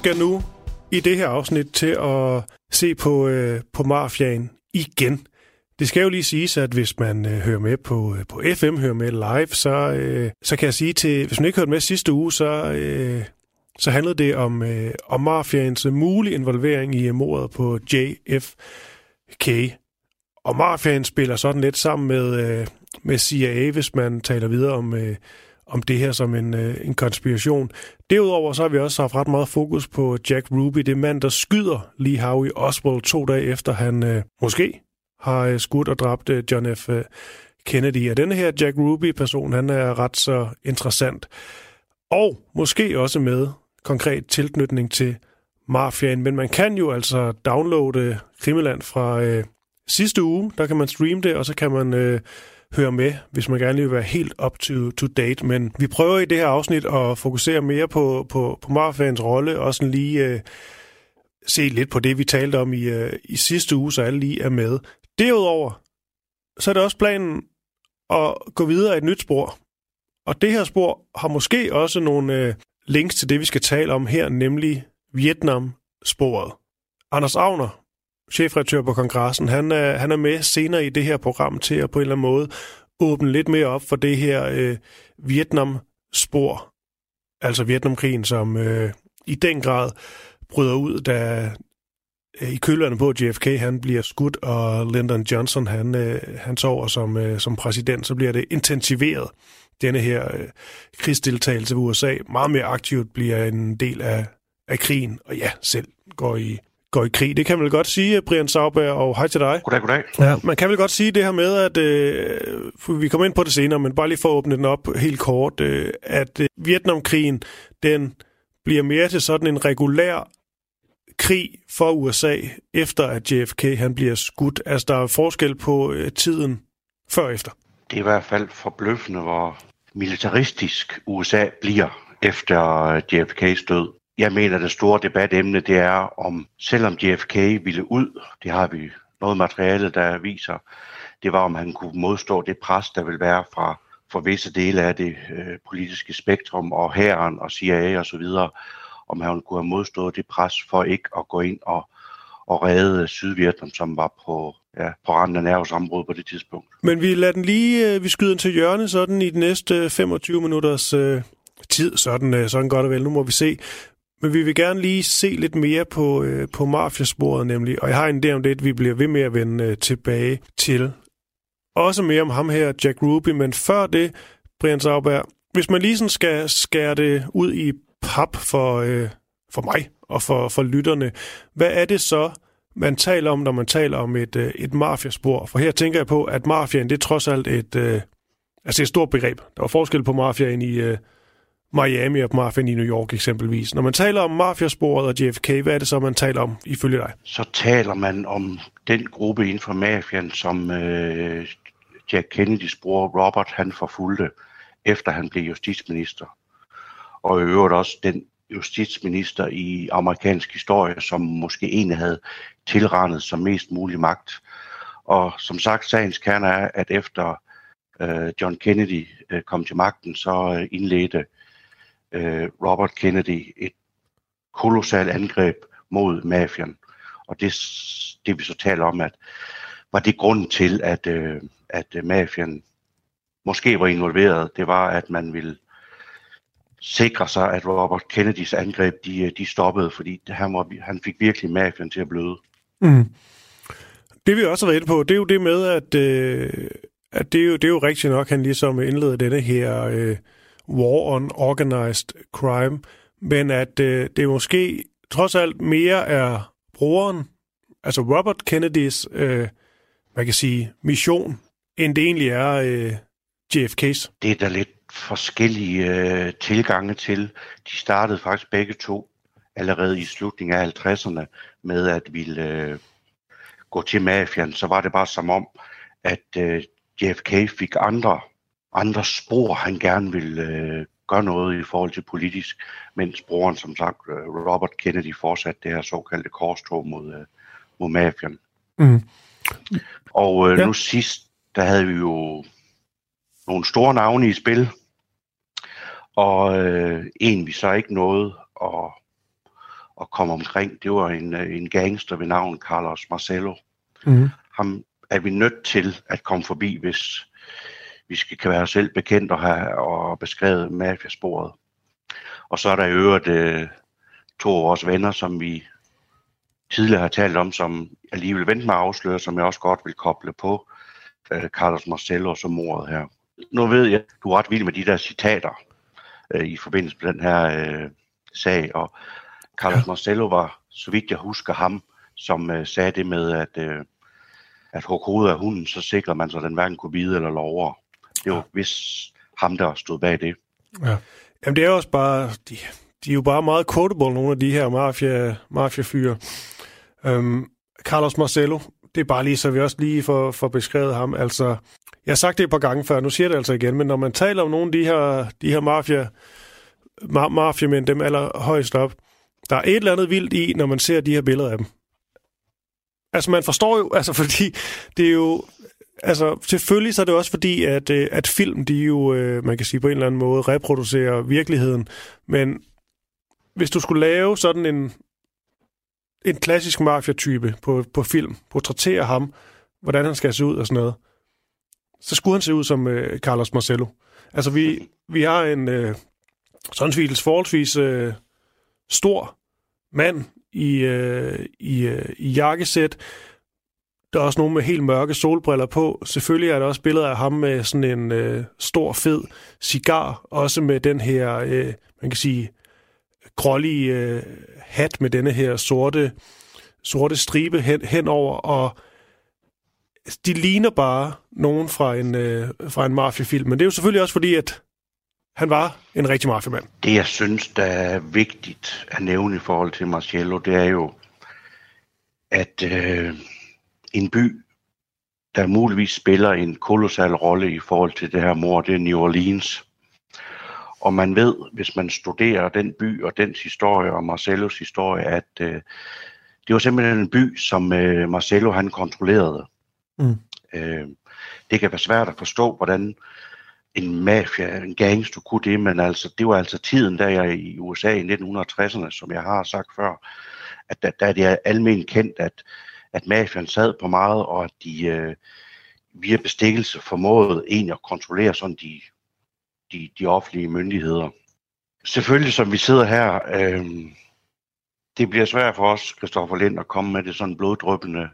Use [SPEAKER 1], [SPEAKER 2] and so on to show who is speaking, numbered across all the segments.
[SPEAKER 1] Skal nu i det her afsnit til at se på, øh, på mafiaen igen. Det skal jo lige siges, at hvis man øh, hører med på, øh, på FM, hører med live, så, øh, så kan jeg sige til, hvis man ikke hørte med sidste uge, så, øh, så handlede det om, øh, om mafiaens mulige involvering i øh, mordet på JFK. Og mafiaen spiller sådan lidt sammen med, øh, med CIA, hvis man taler videre om, øh, om det her som en, øh, en konspiration. Derudover så har vi også haft ret meget fokus på Jack Ruby, det mand, der skyder Lee Harvey Oswald to dage efter han øh, måske har øh, skudt og dræbt øh, John F. Øh, Kennedy. Og denne her Jack Ruby-person, han er ret så interessant. Og måske også med konkret tilknytning til mafiaen. Men man kan jo altså downloade Krimiland fra øh, sidste uge. Der kan man streame det, og så kan man øh, høre med, hvis man gerne vil være helt up to, to date. Men vi prøver i det her afsnit at fokusere mere på, på, på mafiaens rolle, og sådan lige øh, se lidt på det, vi talte om i, øh, i sidste uge, så alle lige er med. Derudover, så er det også planen at gå videre i et nyt spor. Og det her spor har måske også nogle øh, links til det, vi skal tale om her, nemlig Vietnam-sporet. Anders Agner, chefredaktør på kongressen, han er, han er med senere i det her program til at på en eller anden måde åbne lidt mere op for det her øh, Vietnam-spor, altså Vietnamkrigen, som øh, i den grad bryder ud, da øh, i kølerne på JFK, han bliver skudt, og Lyndon Johnson, han, øh, han sover som, øh, som præsident, så bliver det intensiveret. Denne her øh, krigsdeltagelse ved USA meget mere aktivt bliver en del af, af krigen, og ja, selv går i går i krig. Det kan man vel godt sige, Brian Sauber, og hej til dig.
[SPEAKER 2] Goddag, goddag.
[SPEAKER 1] Ja, man kan vel godt sige det her med, at øh, vi kommer ind på det senere, men bare lige for at åbne den op helt kort, øh, at øh, Vietnamkrigen, den bliver mere til sådan en regulær krig for USA, efter at JFK han bliver skudt. Altså, der er forskel på øh, tiden før og efter.
[SPEAKER 2] Det er i hvert fald forbløffende, hvor militaristisk USA bliver efter JFK's død. Jeg mener, det store debatemne, det er om, selvom JFK ville ud, det har vi noget materiale, der viser, det var, om han kunne modstå det pres, der vil være fra, fra visse dele af det øh, politiske spektrum, og hæren og CIA og så videre, om han kunne have modstået det pres for ikke at gå ind og, og redde Sydvietnam, som var på, ja, på randen af nervesområdet på det tidspunkt.
[SPEAKER 1] Men vi lader den lige, øh, vi skyder den til hjørne sådan i de næste øh, 25 minutters øh, tid, sådan, øh, sådan godt og vel. Nu må vi se. Men vi vil gerne lige se lidt mere på, øh, på mafiasporet nemlig, og jeg har en idé om det, vi bliver ved med at vende øh, tilbage til. Også mere om ham her, Jack Ruby, men før det, Brian Sauberg, hvis man lige sådan skal skære det ud i pap for, øh, for mig og for, for lytterne, hvad er det så, man taler om, når man taler om et, øh, et mafiaspor? For her tænker jeg på, at mafiaen, det er trods alt et, øh, altså et stort begreb. Der var forskel på mafiaen i... Øh, Miami og mafiaen i New York eksempelvis. Når man taler om mafiasporet og JFK, hvad er det så, man taler om ifølge dig?
[SPEAKER 2] Så taler man om den gruppe inden for mafiaen, som øh, Jack Kennedys bror Robert han forfulgte, efter han blev justitsminister. Og i øvrigt også den justitsminister i amerikansk historie, som måske egentlig havde tilrendet som mest mulig magt. Og som sagt, sagens kerne er, at efter øh, John Kennedy øh, kom til magten, så øh, indledte øh, Øh, Robert Kennedy et kolossalt angreb mod mafian. Og det, det vi så taler om, at var det grunden til, at, øh, at øh, mafian måske var involveret, det var, at man ville sikre sig, at Robert Kennedys angreb, de, øh, de stoppede, fordi han, var, han fik virkelig mafian til at bløde.
[SPEAKER 1] Mm. Det vi også har været på, det er jo det med, at, øh, at det, er jo, det er jo rigtigt nok, han ligesom indleder denne her øh, war on organized crime, men at øh, det måske trods alt mere er brugeren, altså Robert Kennedys, øh, man kan sige, mission, end det egentlig er øh, JFK's.
[SPEAKER 2] Det er der lidt forskellige øh, tilgange til. De startede faktisk begge to allerede i slutningen af 50'erne med at ville øh, gå til mafian. Så var det bare som om, at øh, JFK fik andre, andre spor, han gerne ville øh, gøre noget i forhold til politisk, mens broren, som sagt, øh, Robert Kennedy, fortsatte det her såkaldte korstog mod, øh, mod mafian. Mm. Og øh, ja. nu sidst, der havde vi jo nogle store navne i spil, og øh, en vi så ikke nåede at, at komme omkring, det var en, øh, en gangster ved navn Carlos Marcelo. Mm. Ham er vi nødt til at komme forbi, hvis vi skal kan være selv bekendt og have og beskrevet mafiasporet. Og så er der i øvrigt øh, to af vores venner, som vi tidligere har talt om, som alligevel venter med at afsløre, som jeg også godt vil koble på øh, Carlos Marcelo som mordet her. Nu ved jeg, du er ret vild med de der citater øh, i forbindelse med den her øh, sag, og Carlos ja. Marcelo var, så vidt jeg husker ham, som øh, sagde det med, at, øh, at hugge hovedet af hunden, så sikrer man sig, at den hverken kunne bide eller lover. Det var ja. vist ham, der stod bag det.
[SPEAKER 1] Ja. Jamen det er også bare, de, de er jo bare meget quotable, nogle af de her mafia, mafia-fyre. Øhm, Carlos Marcelo, det er bare lige, så vi også lige får, får beskrevet ham. Altså, jeg har sagt det et par gange før, nu siger jeg det altså igen, men når man taler om nogle af de her, de her mafia, ma- mafiamænd, dem allerhøjst op, der er et eller andet vildt i, når man ser de her billeder af dem. Altså, man forstår jo, altså, fordi det er jo, altså, selvfølgelig så er det også fordi, at, øh, at film, de jo, øh, man kan sige på en eller anden måde, reproducerer virkeligheden, men hvis du skulle lave sådan en, en klassisk mafiatype på, på film, portrættere ham, hvordan han skal se ud og sådan noget, så skulle han se ud som øh, Carlos Marcello. Altså, vi, vi har en øh, sådan forholdsvis øh, stor mand i, øh, i, øh, i jakkesæt. Der er også nogle med helt mørke solbriller på. Selvfølgelig er der også billeder af ham med sådan en øh, stor, fed cigar. Også med den her, øh, man kan sige, grålige øh, hat med denne her sorte, sorte stribe hen, henover. Og de ligner bare nogen fra en, øh, fra en mafiafilm. Men det er jo selvfølgelig også fordi, at han var en rigtig mafiamand.
[SPEAKER 2] Det, jeg synes, der er vigtigt at nævne i forhold til Marcello, det er jo, at øh, en by, der muligvis spiller en kolossal rolle i forhold til det her mor, det er New Orleans. Og man ved, hvis man studerer den by og dens historie og Marcellos historie, at øh, det var simpelthen en by, som øh, Marcello han kontrollerede. Mm. Øh, det kan være svært at forstå, hvordan en mafia, en gangster kunne det, men altså, det var altså tiden, der jeg i USA i 1960'erne, som jeg har sagt før, at der, der er det almindeligt kendt, at, at mafian sad på meget, og at de øh, via bestikkelse formåede egentlig at kontrollere sådan de, de, de offentlige myndigheder. Selvfølgelig, som vi sidder her, øh, det bliver svært for os, Christoffer Lind, at komme med det sådan bloddrøbende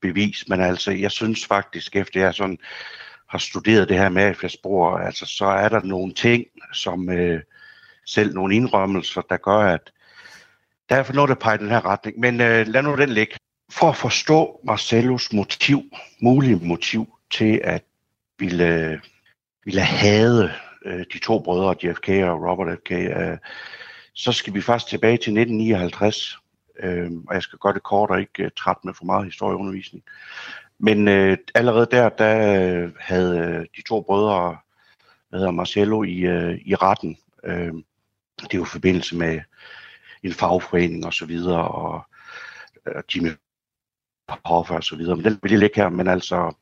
[SPEAKER 2] bevis, men altså, jeg synes faktisk, efter jeg sådan har studeret det her mafiaspor, altså så er der nogle ting, som øh, selv nogle indrømmelser, der gør, at der er for noget, der peger den her retning. Men øh, lad nu den ligge. For at forstå Marcellos motiv, mulige motiv til at ville, ville hade øh, de to brødre, JFK og Robert F.K., øh, så skal vi faktisk tilbage til 1959, øh, og jeg skal gøre det kort og ikke øh, træt med for meget historieundervisning. Men øh, allerede der, der øh, havde øh, de to brødre, hvad hedder Marcello, i, øh, i retten. Øh, det er jo i forbindelse med en fagforening og så videre, og øh, og Jimmy Hoffa og så videre. Men den vil jeg lægge her, men altså,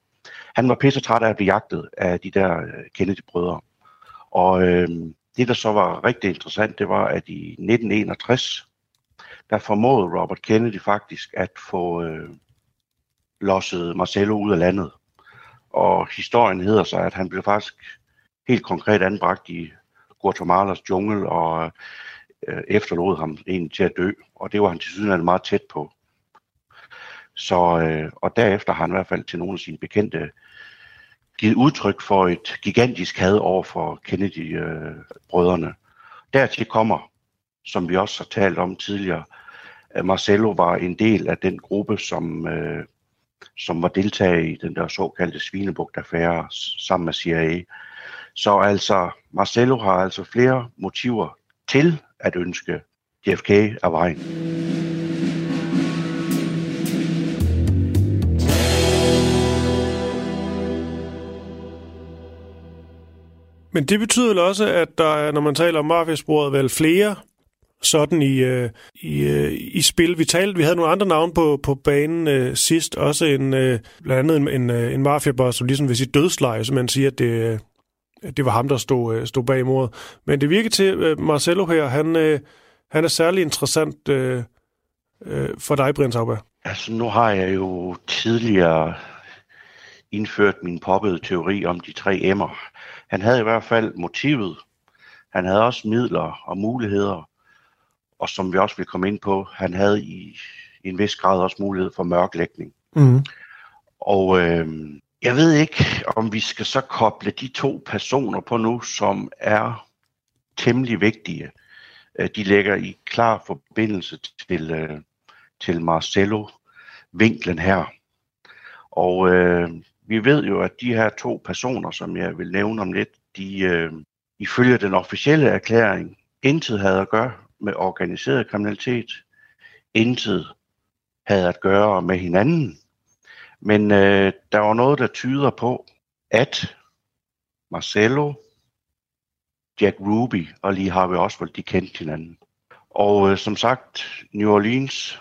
[SPEAKER 2] han var pisse træt af at blive jagtet af de der øh, Kennedy-brødre. Og øh, det, der så var rigtig interessant, det var, at i 1961, der formåede Robert Kennedy faktisk at få øh, losset Marcello ud af landet. Og historien hedder sig, at han blev faktisk helt konkret anbragt i Guatemalas jungle og øh, efterlod ham egentlig til at dø. Og det var han til syden meget tæt på. Så, øh, og derefter har han i hvert fald til nogle af sine bekendte givet udtryk for et gigantisk had over for Kennedy-brødrene. Øh, Dertil kommer, som vi også har talt om tidligere, at Marcello var en del af den gruppe, som, øh, som var deltager i den der såkaldte Svinebugt-affære sammen med CIA. Så altså, Marcello har altså flere motiver til at ønske JFK af vejen.
[SPEAKER 1] Men det betyder vel også, at der når man taler om mafiasporet, vel flere sådan i, øh, i, øh, i spil. Vi talte, vi havde nogle andre navne på, på banen øh, sidst, også en, øh, blandt andet en, en, øh, en mafiaboss, som ligesom vil sige dødsleje, som man siger, at det, øh, at det var ham, der stod, øh, stod bag mordet. Men det virker til, øh, Marcelo her, han, øh, han er særlig interessant øh, øh, for dig, Brian Sauber.
[SPEAKER 2] Altså, nu har jeg jo tidligere indført min poppede teori om de tre emmer. Han havde i hvert fald motivet. Han havde også midler og muligheder. Og som vi også vil komme ind på, han havde i, i en vis grad også mulighed for mørklægning. Mm. Og øh, jeg ved ikke, om vi skal så koble de to personer på nu, som er temmelig vigtige. Øh, de lægger i klar forbindelse til, øh, til Marcello-vinklen her. Og øh, vi ved jo, at de her to personer, som jeg vil nævne om lidt, de øh, ifølge den officielle erklæring intet havde at gøre med organiseret kriminalitet, intet havde at gøre med hinanden. Men øh, der var noget, der tyder på, at Marcelo, Jack Ruby og Lee Harvey Oswald, de kendte hinanden. Og øh, som sagt, New Orleans,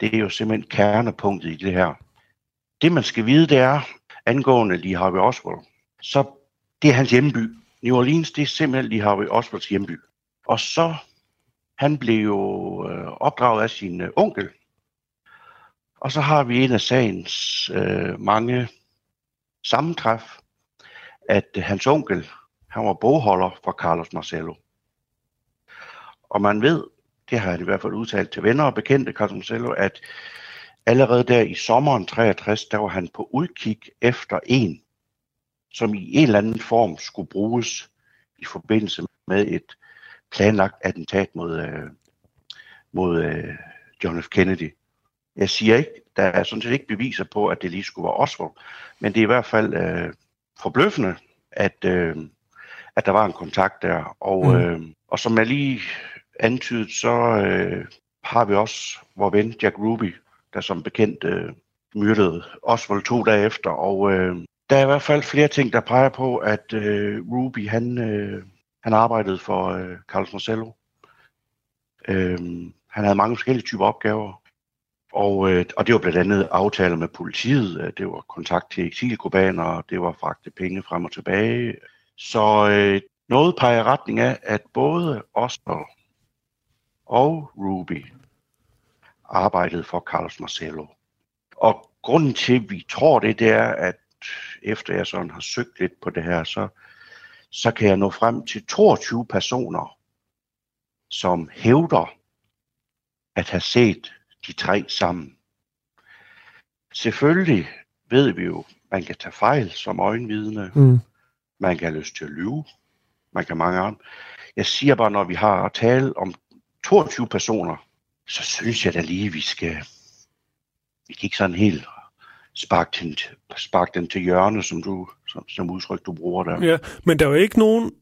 [SPEAKER 2] det er jo simpelthen kernepunktet i det her. Det man skal vide, det er, angående Lee Harvey Oswald, så det er hans hjemby. New Orleans, det er simpelthen Lee Harvey Oswalds hjemby. Og så, han blev jo øh, opdraget af sin øh, onkel. Og så har vi en af sagens øh, mange sammentræf, at øh, hans onkel, han var bogholder for Carlos Marcello. Og man ved, det har han i hvert fald udtalt til venner og bekendte, Carlos Marcello, at allerede der i sommeren 63, der var han på udkig efter en, som i en eller anden form skulle bruges i forbindelse med et planlagt attentat mod, øh, mod øh, John F. Kennedy. Jeg siger ikke, der er sådan set ikke beviser på, at det lige skulle være Oswald, men det er i hvert fald øh, forbløffende, at, øh, at der var en kontakt der. Og, mm. øh, og som jeg lige antydet, så øh, har vi også vores ven Jack Ruby, der som bekendt øh, myrdede Oswald to dage efter. Og øh, der er i hvert fald flere ting, der peger på, at øh, Ruby han, øh, han arbejdede for øh, Carlos Marcello. Øh, han havde mange forskellige typer opgaver. Og, øh, og det var blandt andet aftaler med politiet, øh, det var kontakt til eksilkubaner, det var fragte penge frem og tilbage. Så øh, noget peger i retning af, at både Oswald og Ruby arbejdede for Carlos Marcello. Og grunden til, at vi tror det, det er, at efter jeg sådan har søgt lidt på det her, så, så kan jeg nå frem til 22 personer, som hævder at have set de tre sammen. Selvfølgelig ved vi jo, man kan tage fejl som øjenvidne, mm. man kan have lyst til at lyve, man kan mange andre. Jeg siger bare, når vi har at tale om 22 personer, så synes jeg da lige, vi skal... Vi kan ikke sådan helt sparke den, sparke den til hjørne, som, du, som, som udtryk, du bruger der.
[SPEAKER 1] Ja, men der er jo ikke nogen...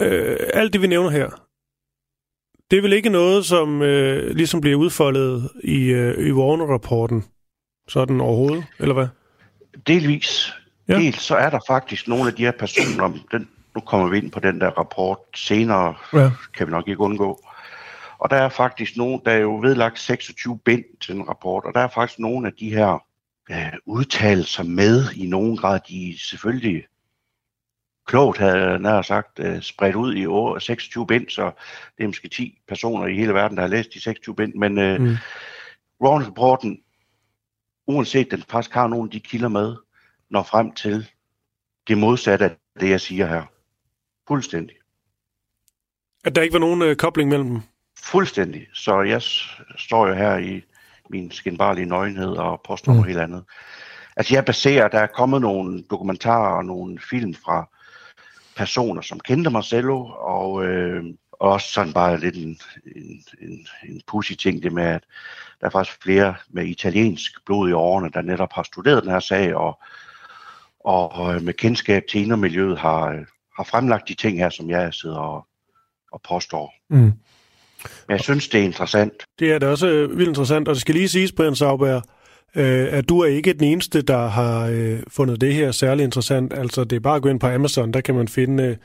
[SPEAKER 1] Øh, alt det, vi nævner her, det er vel ikke noget, som øh, ligesom bliver udfoldet i, øh, i Warner-rapporten, sådan overhovedet, eller hvad?
[SPEAKER 2] Delvis. Ja. Dels så er der faktisk nogle af de her personer, den, nu kommer vi ind på den der rapport senere, ja. kan vi nok ikke undgå, og der er faktisk nogen, der er jo vedlagt 26 bind til den rapport, og der er faktisk nogle af de her øh, udtalelser med i nogen grad, de selvfølgelig klogt havde nær sagt øh, spredt ud i år 26 bind, så det er måske 10 personer i hele verden, der har læst de 26 bind, men øh, mm. rapporten uanset den faktisk har nogle af de kilder med, når frem til det modsatte af det, jeg siger her. Fuldstændig.
[SPEAKER 1] At der ikke var nogen øh, kobling mellem dem?
[SPEAKER 2] Fuldstændig. Så jeg står jo her i min skinbarlige nøgenhed og påstår mm. noget helt andet. Altså jeg baserer, der er kommet nogle dokumentarer og nogle film fra personer, som kendte Marcello, og øh, også sådan bare lidt en, en, en, en pussy ting, det med, at der er faktisk flere med italiensk blod i årene, der netop har studeret den her sag, og, og med kendskab til indermiljøet har, har fremlagt de ting her, som jeg sidder og, og påstår. Mm. Men jeg synes, det er interessant.
[SPEAKER 1] Det er da også øh, vildt interessant, og det skal lige siges, Brian Sauber, øh, at du er ikke den eneste, der har øh, fundet det her særlig interessant. Altså, det er bare at gå ind på Amazon, der kan man finde øh,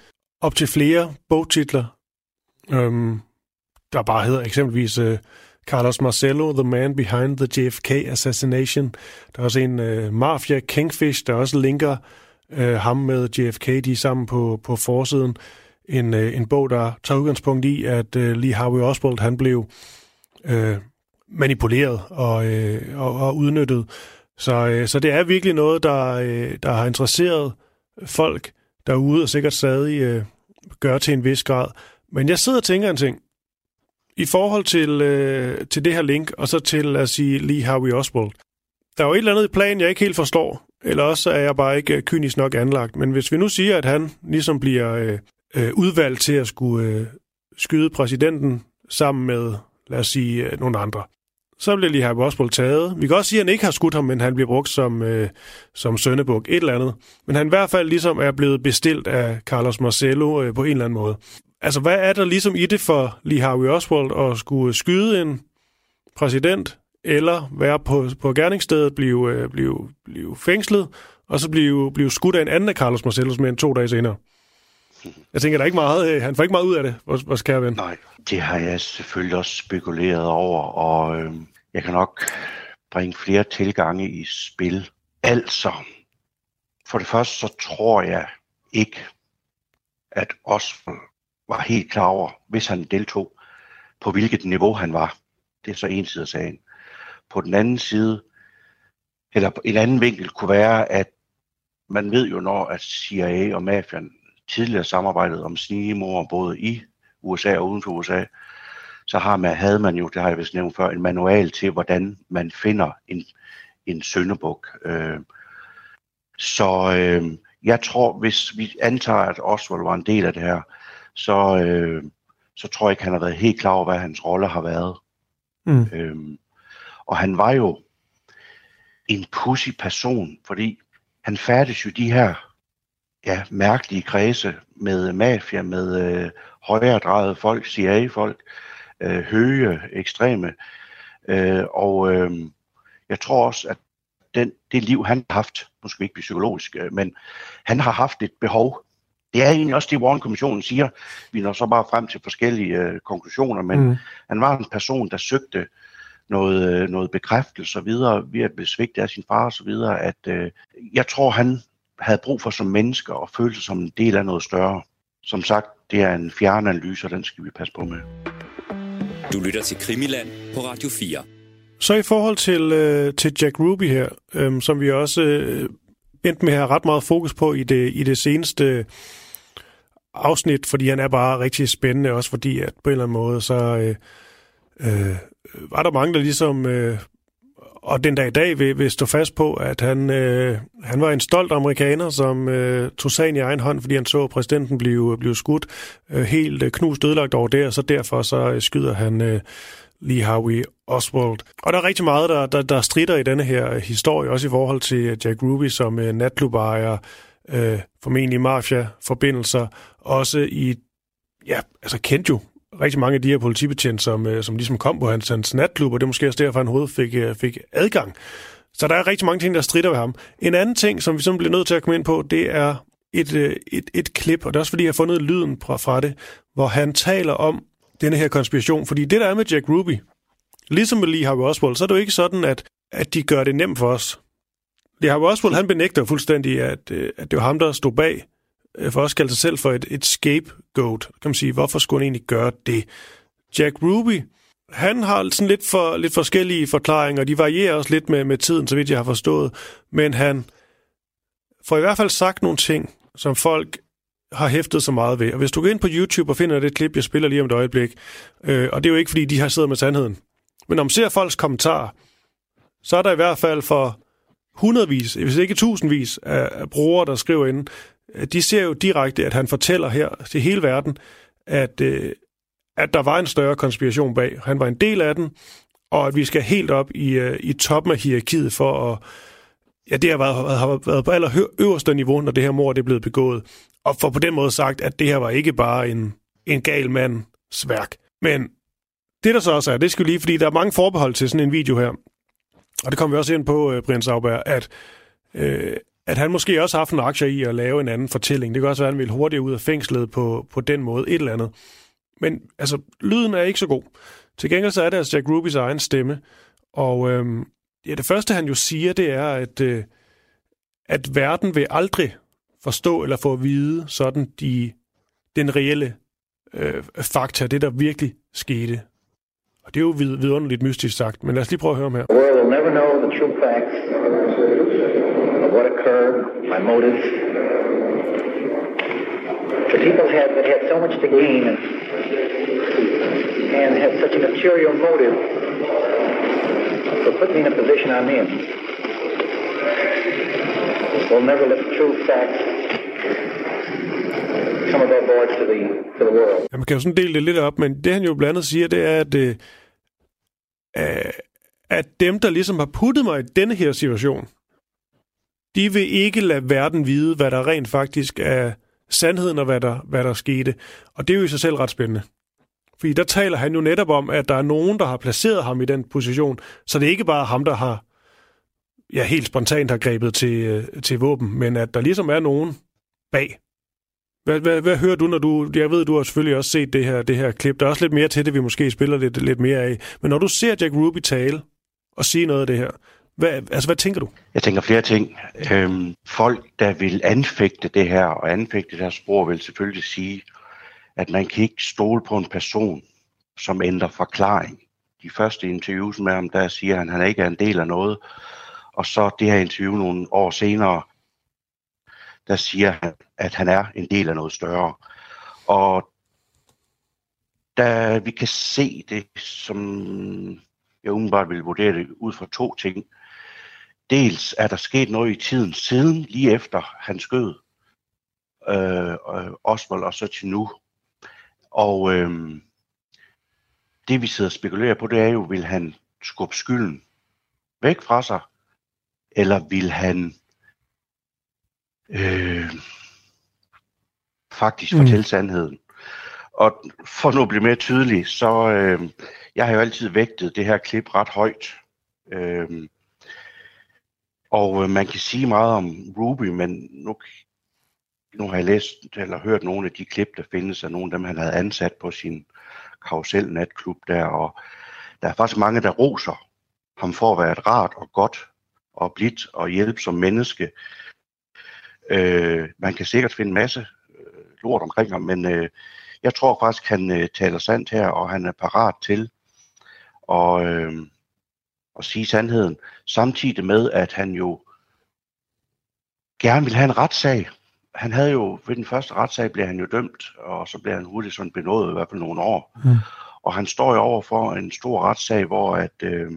[SPEAKER 1] op til flere bogtitler, øh, der bare hedder eksempelvis øh, Carlos Marcello, The Man Behind the JFK Assassination. Der er også en øh, Mafia Kingfish, der også linker øh, ham med JFK, de er sammen på, på forsiden. En, øh, en bog, der tager udgangspunkt i, at øh, Lee Harvey Oswald, han blev øh, manipuleret og, øh, og, og udnyttet. Så, øh, så det er virkelig noget, der, øh, der har interesseret folk derude, og sikkert stadig øh, gør til en vis grad. Men jeg sidder og tænker en ting. I forhold til, øh, til det her link, og så til at sige Lee Harvey Oswald. Der er jo et eller andet i planen, jeg ikke helt forstår. Eller også er jeg bare ikke øh, kynisk nok anlagt. Men hvis vi nu siger, at han ligesom bliver øh, øh, udvalgt til at skulle øh, skyde præsidenten sammen med, lad os sige, øh, nogle andre, så bliver lige Harry Oswald taget. Vi kan også sige, at han ikke har skudt ham, men han bliver brugt som, øh, som søndebuk, et eller andet. Men han i hvert fald ligesom er blevet bestilt af Carlos Marcello øh, på en eller anden måde. Altså, hvad er der ligesom i det for Lee Harvey Oswald at skulle skyde en præsident, eller være på, på gerningsstedet, blive, øh, blive, blive fængslet, og så blive, blive skudt af en anden af Carlos Marcellos mere end to dage senere? Jeg tænker, der er ikke meget, øh, han får ikke meget ud af det, vores kære ven.
[SPEAKER 2] Nej, det har jeg selvfølgelig også spekuleret over, og øh, jeg kan nok bringe flere tilgange i spil. Altså, for det første så tror jeg ikke, at Osvald var helt klar over, hvis han deltog, på hvilket niveau han var. Det er så en side af sagen. På den anden side, eller en anden vinkel kunne være, at man ved jo, når at CIA og mafian tidligere samarbejdet om snigemord både i USA og uden for USA, så har man, havde man jo, det har jeg vist nævnt før, en manual til, hvordan man finder en, en søndebuk. Øh, så øh, jeg tror, hvis vi antager, at Oswald var en del af det her, så, øh, så tror jeg ikke, han har været helt klar over, hvad hans rolle har været. Mm. Øh, og han var jo en pussy person, fordi han færdes jo de her ja, mærkelige kredse med mafia, med øh, højredrejede folk, CIA-folk, øh, høje, ekstreme. Øh, og øh, jeg tror også, at den, det liv, han har haft, nu skal vi ikke blive psykologisk, øh, men han har haft et behov. Det er egentlig også det, Warren-kommissionen siger. Vi når så bare frem til forskellige øh, konklusioner, men mm. han var en person, der søgte noget, øh, noget bekræftelse og videre, ved at blive svigtet af sin far og så videre, at øh, jeg tror, han havde brug for som mennesker og følte sig som en del af noget større. Som sagt, det er en fjernanalyse, og den skal vi passe på med.
[SPEAKER 3] Du lytter til Krimiland på Radio 4.
[SPEAKER 1] Så i forhold til, øh, til Jack Ruby her, øh, som vi også øh, endte med at have ret meget fokus på i det, i det seneste afsnit, fordi han er bare rigtig spændende, også fordi at på en eller anden måde, så øh, øh, var der mange, der ligesom øh, og den dag i dag vil, vil stå fast på, at han, øh, han var en stolt amerikaner, som øh, tog sagen i egen hånd, fordi han så præsidenten blive, blive skudt øh, helt øh, knust ødelagt over det, og så derfor så øh, skyder han øh, Lee Harvey Oswald. Og der er rigtig meget, der, der, der strider i denne her historie, også i forhold til øh, Jack Ruby som øh, natklubejer, øh, formentlig mafia-forbindelser, også i, ja, altså kendt jo rigtig mange af de her politibetjente, som, øh, som ligesom kom på hans, hans natklub, og det er måske også derfor, han hovedet fik, øh, fik adgang. Så der er rigtig mange ting, der strider ved ham. En anden ting, som vi simpelthen bliver nødt til at komme ind på, det er et, øh, et, et klip, og det er også fordi, jeg har fundet lyden fra, fra det, hvor han taler om denne her konspiration. Fordi det, der er med Jack Ruby, ligesom med Lee Harvey Oswald, så er det jo ikke sådan, at, at de gør det nemt for os. Lee Harvey Oswald, han benægter fuldstændig, at, at det var ham, der stod bag Øh, for også kalde sig selv for et, et scapegoat, kan man sige. Hvorfor skulle han egentlig gøre det? Jack Ruby, han har sådan lidt, for, lidt forskellige forklaringer, de varierer også lidt med, med tiden, så vidt jeg har forstået, men han får i hvert fald sagt nogle ting, som folk har hæftet så meget ved. Og hvis du går ind på YouTube og finder det klip, jeg spiller lige om et øjeblik, øh, og det er jo ikke, fordi de har siddet med sandheden, men når man ser folks kommentarer, så er der i hvert fald for hundredvis, hvis ikke tusindvis af brugere, der skriver ind, Øh, de ser jo direkte, at han fortæller her til hele verden, at, øh, at der var en større konspiration bag. Han var en del af den, og at vi skal helt op i, øh, i toppen af hierarkiet for at... Ja, det har været, har været på aller øverste niveau, når det her mor er blevet begået. Og for på den måde sagt, at det her var ikke bare en, en gal mands værk. Men det der så også er, det skal lige, fordi der er mange forbehold til sådan en video her, og det kommer vi også ind på, øh, Brian Sauber, at, øh, at han måske også har haft en aktie i at lave en anden fortælling. Det kan også være, at han ville hurtigere ud af fængslet på, på den måde, et eller andet. Men altså, lyden er ikke så god. Til gengæld så er det altså Jack Rubys egen stemme. Og øhm, ja, det første, han jo siger, det er, at, øh, at verden vil aldrig forstå eller få at vide sådan de, den reelle øh, fakta, det der virkelig skete. Og det er jo vid- vidunderligt mystisk sagt, men lad os lige prøve at høre om her.
[SPEAKER 4] The world will never know the true facts what occurred, my motives. The people have that had so much to gain and, and have such a material motive for putting me in a position I'm in will never let the true facts come above board to the, to the world.
[SPEAKER 1] Ja, man kan jo sådan dele det lidt op, men det han jo blandt andet siger, det er, at, øh, at dem, der ligesom har puttet mig i denne her situation, de vil ikke lade verden vide, hvad der rent faktisk er sandheden og hvad der, hvad der skete. Og det er jo i sig selv ret spændende. Fordi der taler han jo netop om, at der er nogen, der har placeret ham i den position, så det er ikke bare ham, der har ja, helt spontant har grebet til, øh, til våben, men at der ligesom er nogen bag. Hvad, hvad, hvad hører du, når du... Jeg ved, du har selvfølgelig også set det her, det her klip. Der er også lidt mere til det, vi måske spiller lidt, lidt mere af. Men når du ser Jack Ruby tale og sige noget af det her, hvad, altså, hvad tænker du?
[SPEAKER 2] Jeg tænker flere ting. Øhm, folk, der vil anfægte det her og anfægte det her spor, vil selvfølgelig sige, at man kan ikke stole på en person, som ændrer forklaring. De første interviews med ham, der siger han, at han ikke er en del af noget. Og så det her interview nogle år senere, der siger han, at han er en del af noget større. Og da vi kan se det, som jeg umiddelbart vil vurdere det ud fra to ting. Dels er der sket noget i tiden siden, lige efter han skød øh, Oswald og så til nu. Og øh, det vi sidder og spekulerer på, det er jo, vil han skubbe skylden væk fra sig, eller vil han øh, faktisk fortælle mm. sandheden. Og for nu at blive mere tydelig, så øh, jeg har jo altid vægtet det her klip ret højt. Øh, og øh, man kan sige meget om Ruby, men nu, nu har jeg læst eller hørt nogle af de klip, der findes af nogle af dem, han havde ansat på sin karusel natklub der, og der er faktisk mange, der roser ham for at være et rart og godt og blidt og hjælp som menneske. Øh, man kan sikkert finde en masse øh, lort omkring ham, men øh, jeg tror faktisk, han øh, taler sandt her, og han er parat til at, øh, at sige sandheden, samtidig med, at han jo gerne vil have en retssag. Han havde jo, ved den første retssag blev han jo dømt, og så blev han hurtigt sådan benådet, i hvert fald nogle år. Mm. Og han står jo over for en stor retssag, hvor at, øh,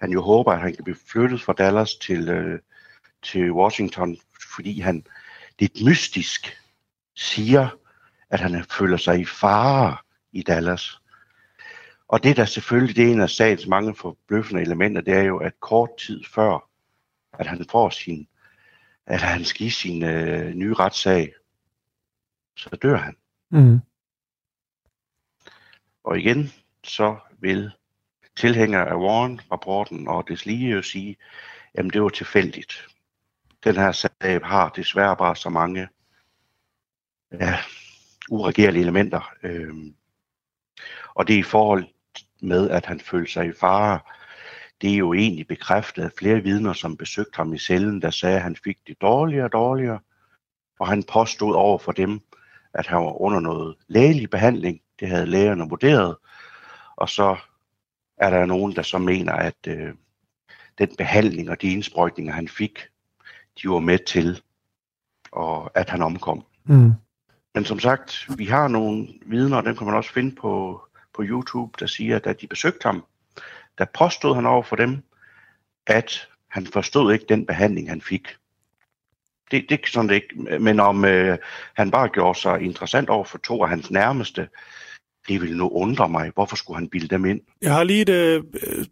[SPEAKER 2] han jo håber, at han kan blive flyttet fra Dallas til, øh, til Washington, fordi han lidt mystisk siger, at han føler sig i fare i Dallas. Og det der selvfølgelig, det er en af sagens mange forbløffende elementer, det er jo, at kort tid før, at han får sin, at han skal give sin øh, nye retssag, så dør han. Mm. Og igen, så vil tilhængere af Warren-rapporten og des lige jo sige, jamen det var tilfældigt. Den her sag har desværre bare så mange ja, uregerlige elementer. Øhm, og det er i forhold med, at han følte sig i fare, det er jo egentlig bekræftet af flere vidner, som besøgte ham i cellen, der sagde, at han fik det dårligere og dårligere. Og han påstod over for dem, at han var under noget lægelig behandling. Det havde lægerne vurderet. Og så er der nogen, der så mener, at øh, den behandling og de indsprøjtninger, han fik, de var med til, og at han omkom. Mm. Men som sagt, vi har nogle vidner, og dem kan man også finde på, på YouTube, der siger, at da de besøgte ham, der påstod han over for dem, at Han forstod ikke den behandling, han fik. Det, det er sådan det ikke. Men om øh, han bare gjorde sig interessant over for to af hans nærmeste, det vil nu undre mig. Hvorfor skulle han bilde dem ind?
[SPEAKER 1] Jeg har lige et, øh,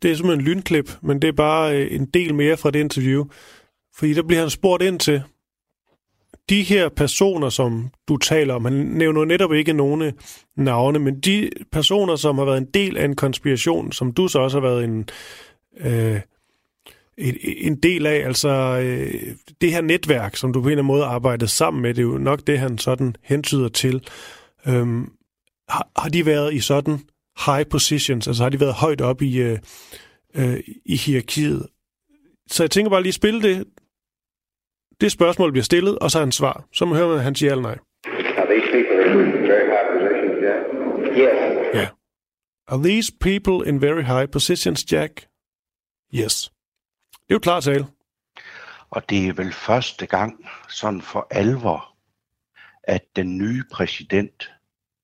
[SPEAKER 1] det er simpelthen en lynklip, men det er bare øh, en del mere fra det interview. Fordi der bliver han spurgt ind til, de her personer, som du taler om, han nævner netop ikke nogen navne, men de personer, som har været en del af en konspiration, som du så også har været en, øh, en, en del af, altså øh, det her netværk, som du på en eller anden måde arbejdede sammen med, det er jo nok det, han sådan hentyder til. Øhm, har, har de været i sådan high positions, altså har de været højt op i, øh, øh, i hierarkiet? Så jeg tænker bare lige at spille det, det spørgsmål bliver stillet, og så hans svar. Så må høre, han siger eller nej.
[SPEAKER 4] Are these people in very high positions, Jack? Yes.
[SPEAKER 1] Ja. Are these people in very high positions, Jack? Yes. Det er jo klart tale.
[SPEAKER 2] Og det er vel første gang, sådan for alvor, at den nye præsident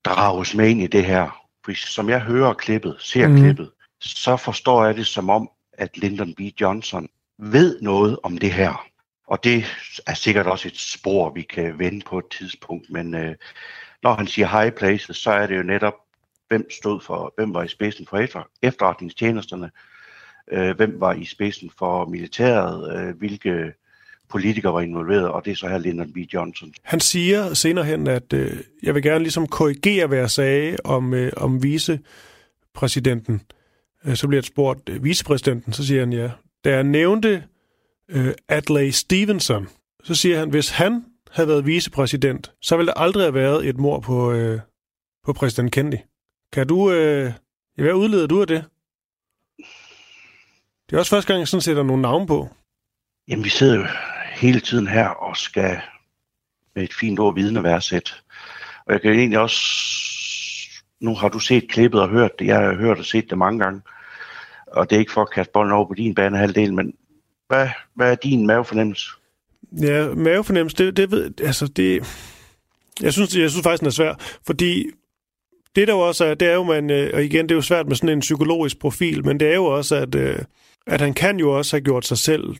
[SPEAKER 2] drages med ind i det her. For som jeg hører klippet, ser mm. klippet, så forstår jeg det som om, at Lyndon B. Johnson ved noget om det her. Og det er sikkert også et spor, vi kan vende på et tidspunkt, men øh, når han siger high places, så er det jo netop, hvem stod for, hvem var i spidsen for efter, efterretningstjenesterne, øh, hvem var i spidsen for militæret, øh, hvilke politikere var involveret, og det er så her Lyndon B. Johnson.
[SPEAKER 1] Han siger senere hen, at øh, jeg vil gerne ligesom korrigere, hvad jeg sagde om, øh, om vicepræsidenten. Øh, så bliver jeg spurgt, øh, vicepræsidenten, så siger han ja. Da jeg nævnte øh, Adlai Stevenson, så siger han, hvis han havde været vicepræsident, så ville der aldrig have været et mor på, øh, på præsident Kennedy. Kan du, øh, hvad udleder du af det? Det er også første gang, jeg sådan sætter nogle navne på.
[SPEAKER 2] Jamen, vi sidder jo hele tiden her og skal med et fint ord vidneværdsæt. Og jeg kan egentlig også... Nu har du set klippet og hørt det. Jeg har hørt og set det mange gange. Og det er ikke for at kaste bolden over på din banehalvdel, men hvad, hvad er din mavefornemmelse?
[SPEAKER 1] Ja, mavefornemmelse, det, det ved... Altså, det... Jeg synes, jeg synes faktisk, den er svær, fordi det der jo også er, det er jo, man, øh, og igen, det er jo svært med sådan en psykologisk profil, men det er jo også, at, øh, at han kan jo også have gjort sig selv,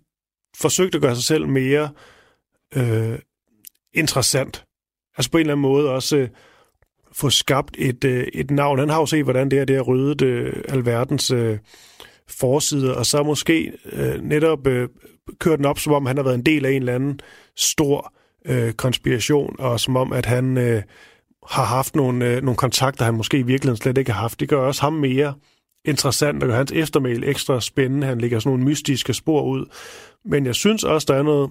[SPEAKER 1] forsøgt at gøre sig selv mere øh, interessant. Altså på en eller anden måde også øh, få skabt et, øh, et navn. Han har jo set, hvordan det her det har ryddet øh, alverdens øh, forside, og så måske øh, netop øh, kørt den op, som om han har været en del af en eller anden stor øh, konspiration, og som om, at han øh, har haft nogle, øh, nogle kontakter, han måske i virkeligheden slet ikke har haft. Det gør også ham mere interessant, og gør hans eftermæl ekstra spændende. Han lægger sådan nogle mystiske spor ud. Men jeg synes også, der er noget,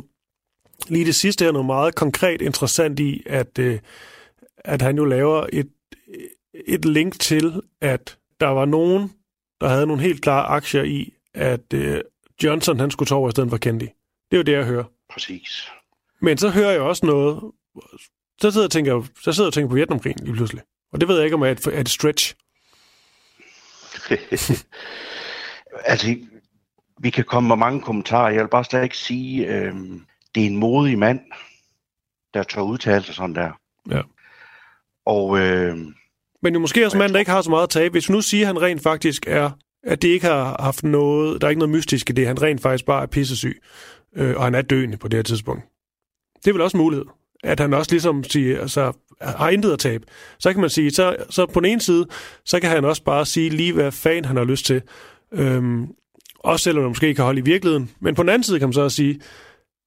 [SPEAKER 1] lige det sidste her, noget meget konkret interessant i, at, øh, at han jo laver et, et link til, at der var nogen, der havde nogle helt klare aktier i, at øh, Johnson han skulle tage over i stedet for Kennedy. Det er jo det, jeg hører.
[SPEAKER 2] Præcis.
[SPEAKER 1] Men så hører jeg også noget, så sidder jeg og tænker, så sidder jeg og tænker på Vietnamkrigen lige pludselig. Og det ved jeg ikke, om er et, er et stretch.
[SPEAKER 2] altså, vi kan komme med mange kommentarer. Jeg vil bare slet ikke sige, øh, det er en modig mand, der tør udtale sig sådan der.
[SPEAKER 1] Ja.
[SPEAKER 2] Og øh,
[SPEAKER 1] Men jo måske også mand, der ikke har så meget at tabe. Hvis vi nu siger, at han rent faktisk er, at det ikke har haft noget, der er ikke noget mystisk i det, han rent faktisk bare er pissesyg, øh, og han er døende på det her tidspunkt. Det er vel også en mulighed, at han også ligesom siger, altså, har intet at tabe. Så kan man sige, så, så på den ene side, så kan han også bare sige lige, hvad fan han har lyst til. Øhm, også selvom han måske ikke kan holde i virkeligheden. Men på den anden side kan man så også sige,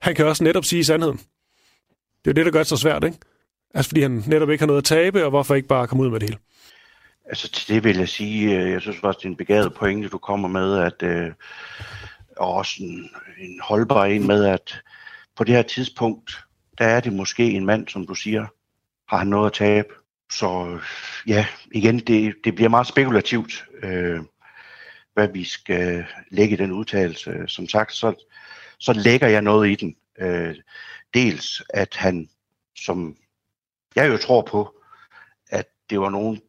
[SPEAKER 1] han kan også netop sige sandheden. Det er det, der gør det så svært, ikke? Altså fordi han netop ikke har noget at tabe, og hvorfor ikke bare komme ud med det hele?
[SPEAKER 2] Altså til det vil jeg sige, øh, jeg synes faktisk, det er en begavet pointe, du kommer med, at øh, og også en, en holdbar en med, at på det her tidspunkt, der er det måske en mand, som du siger, har han noget at tabe. Så øh, ja, igen, det, det bliver meget spekulativt, øh, hvad vi skal lægge i den udtalelse. Som sagt, så, så lægger jeg noget i den. Øh, dels, at han, som jeg jo tror på, at det var nogen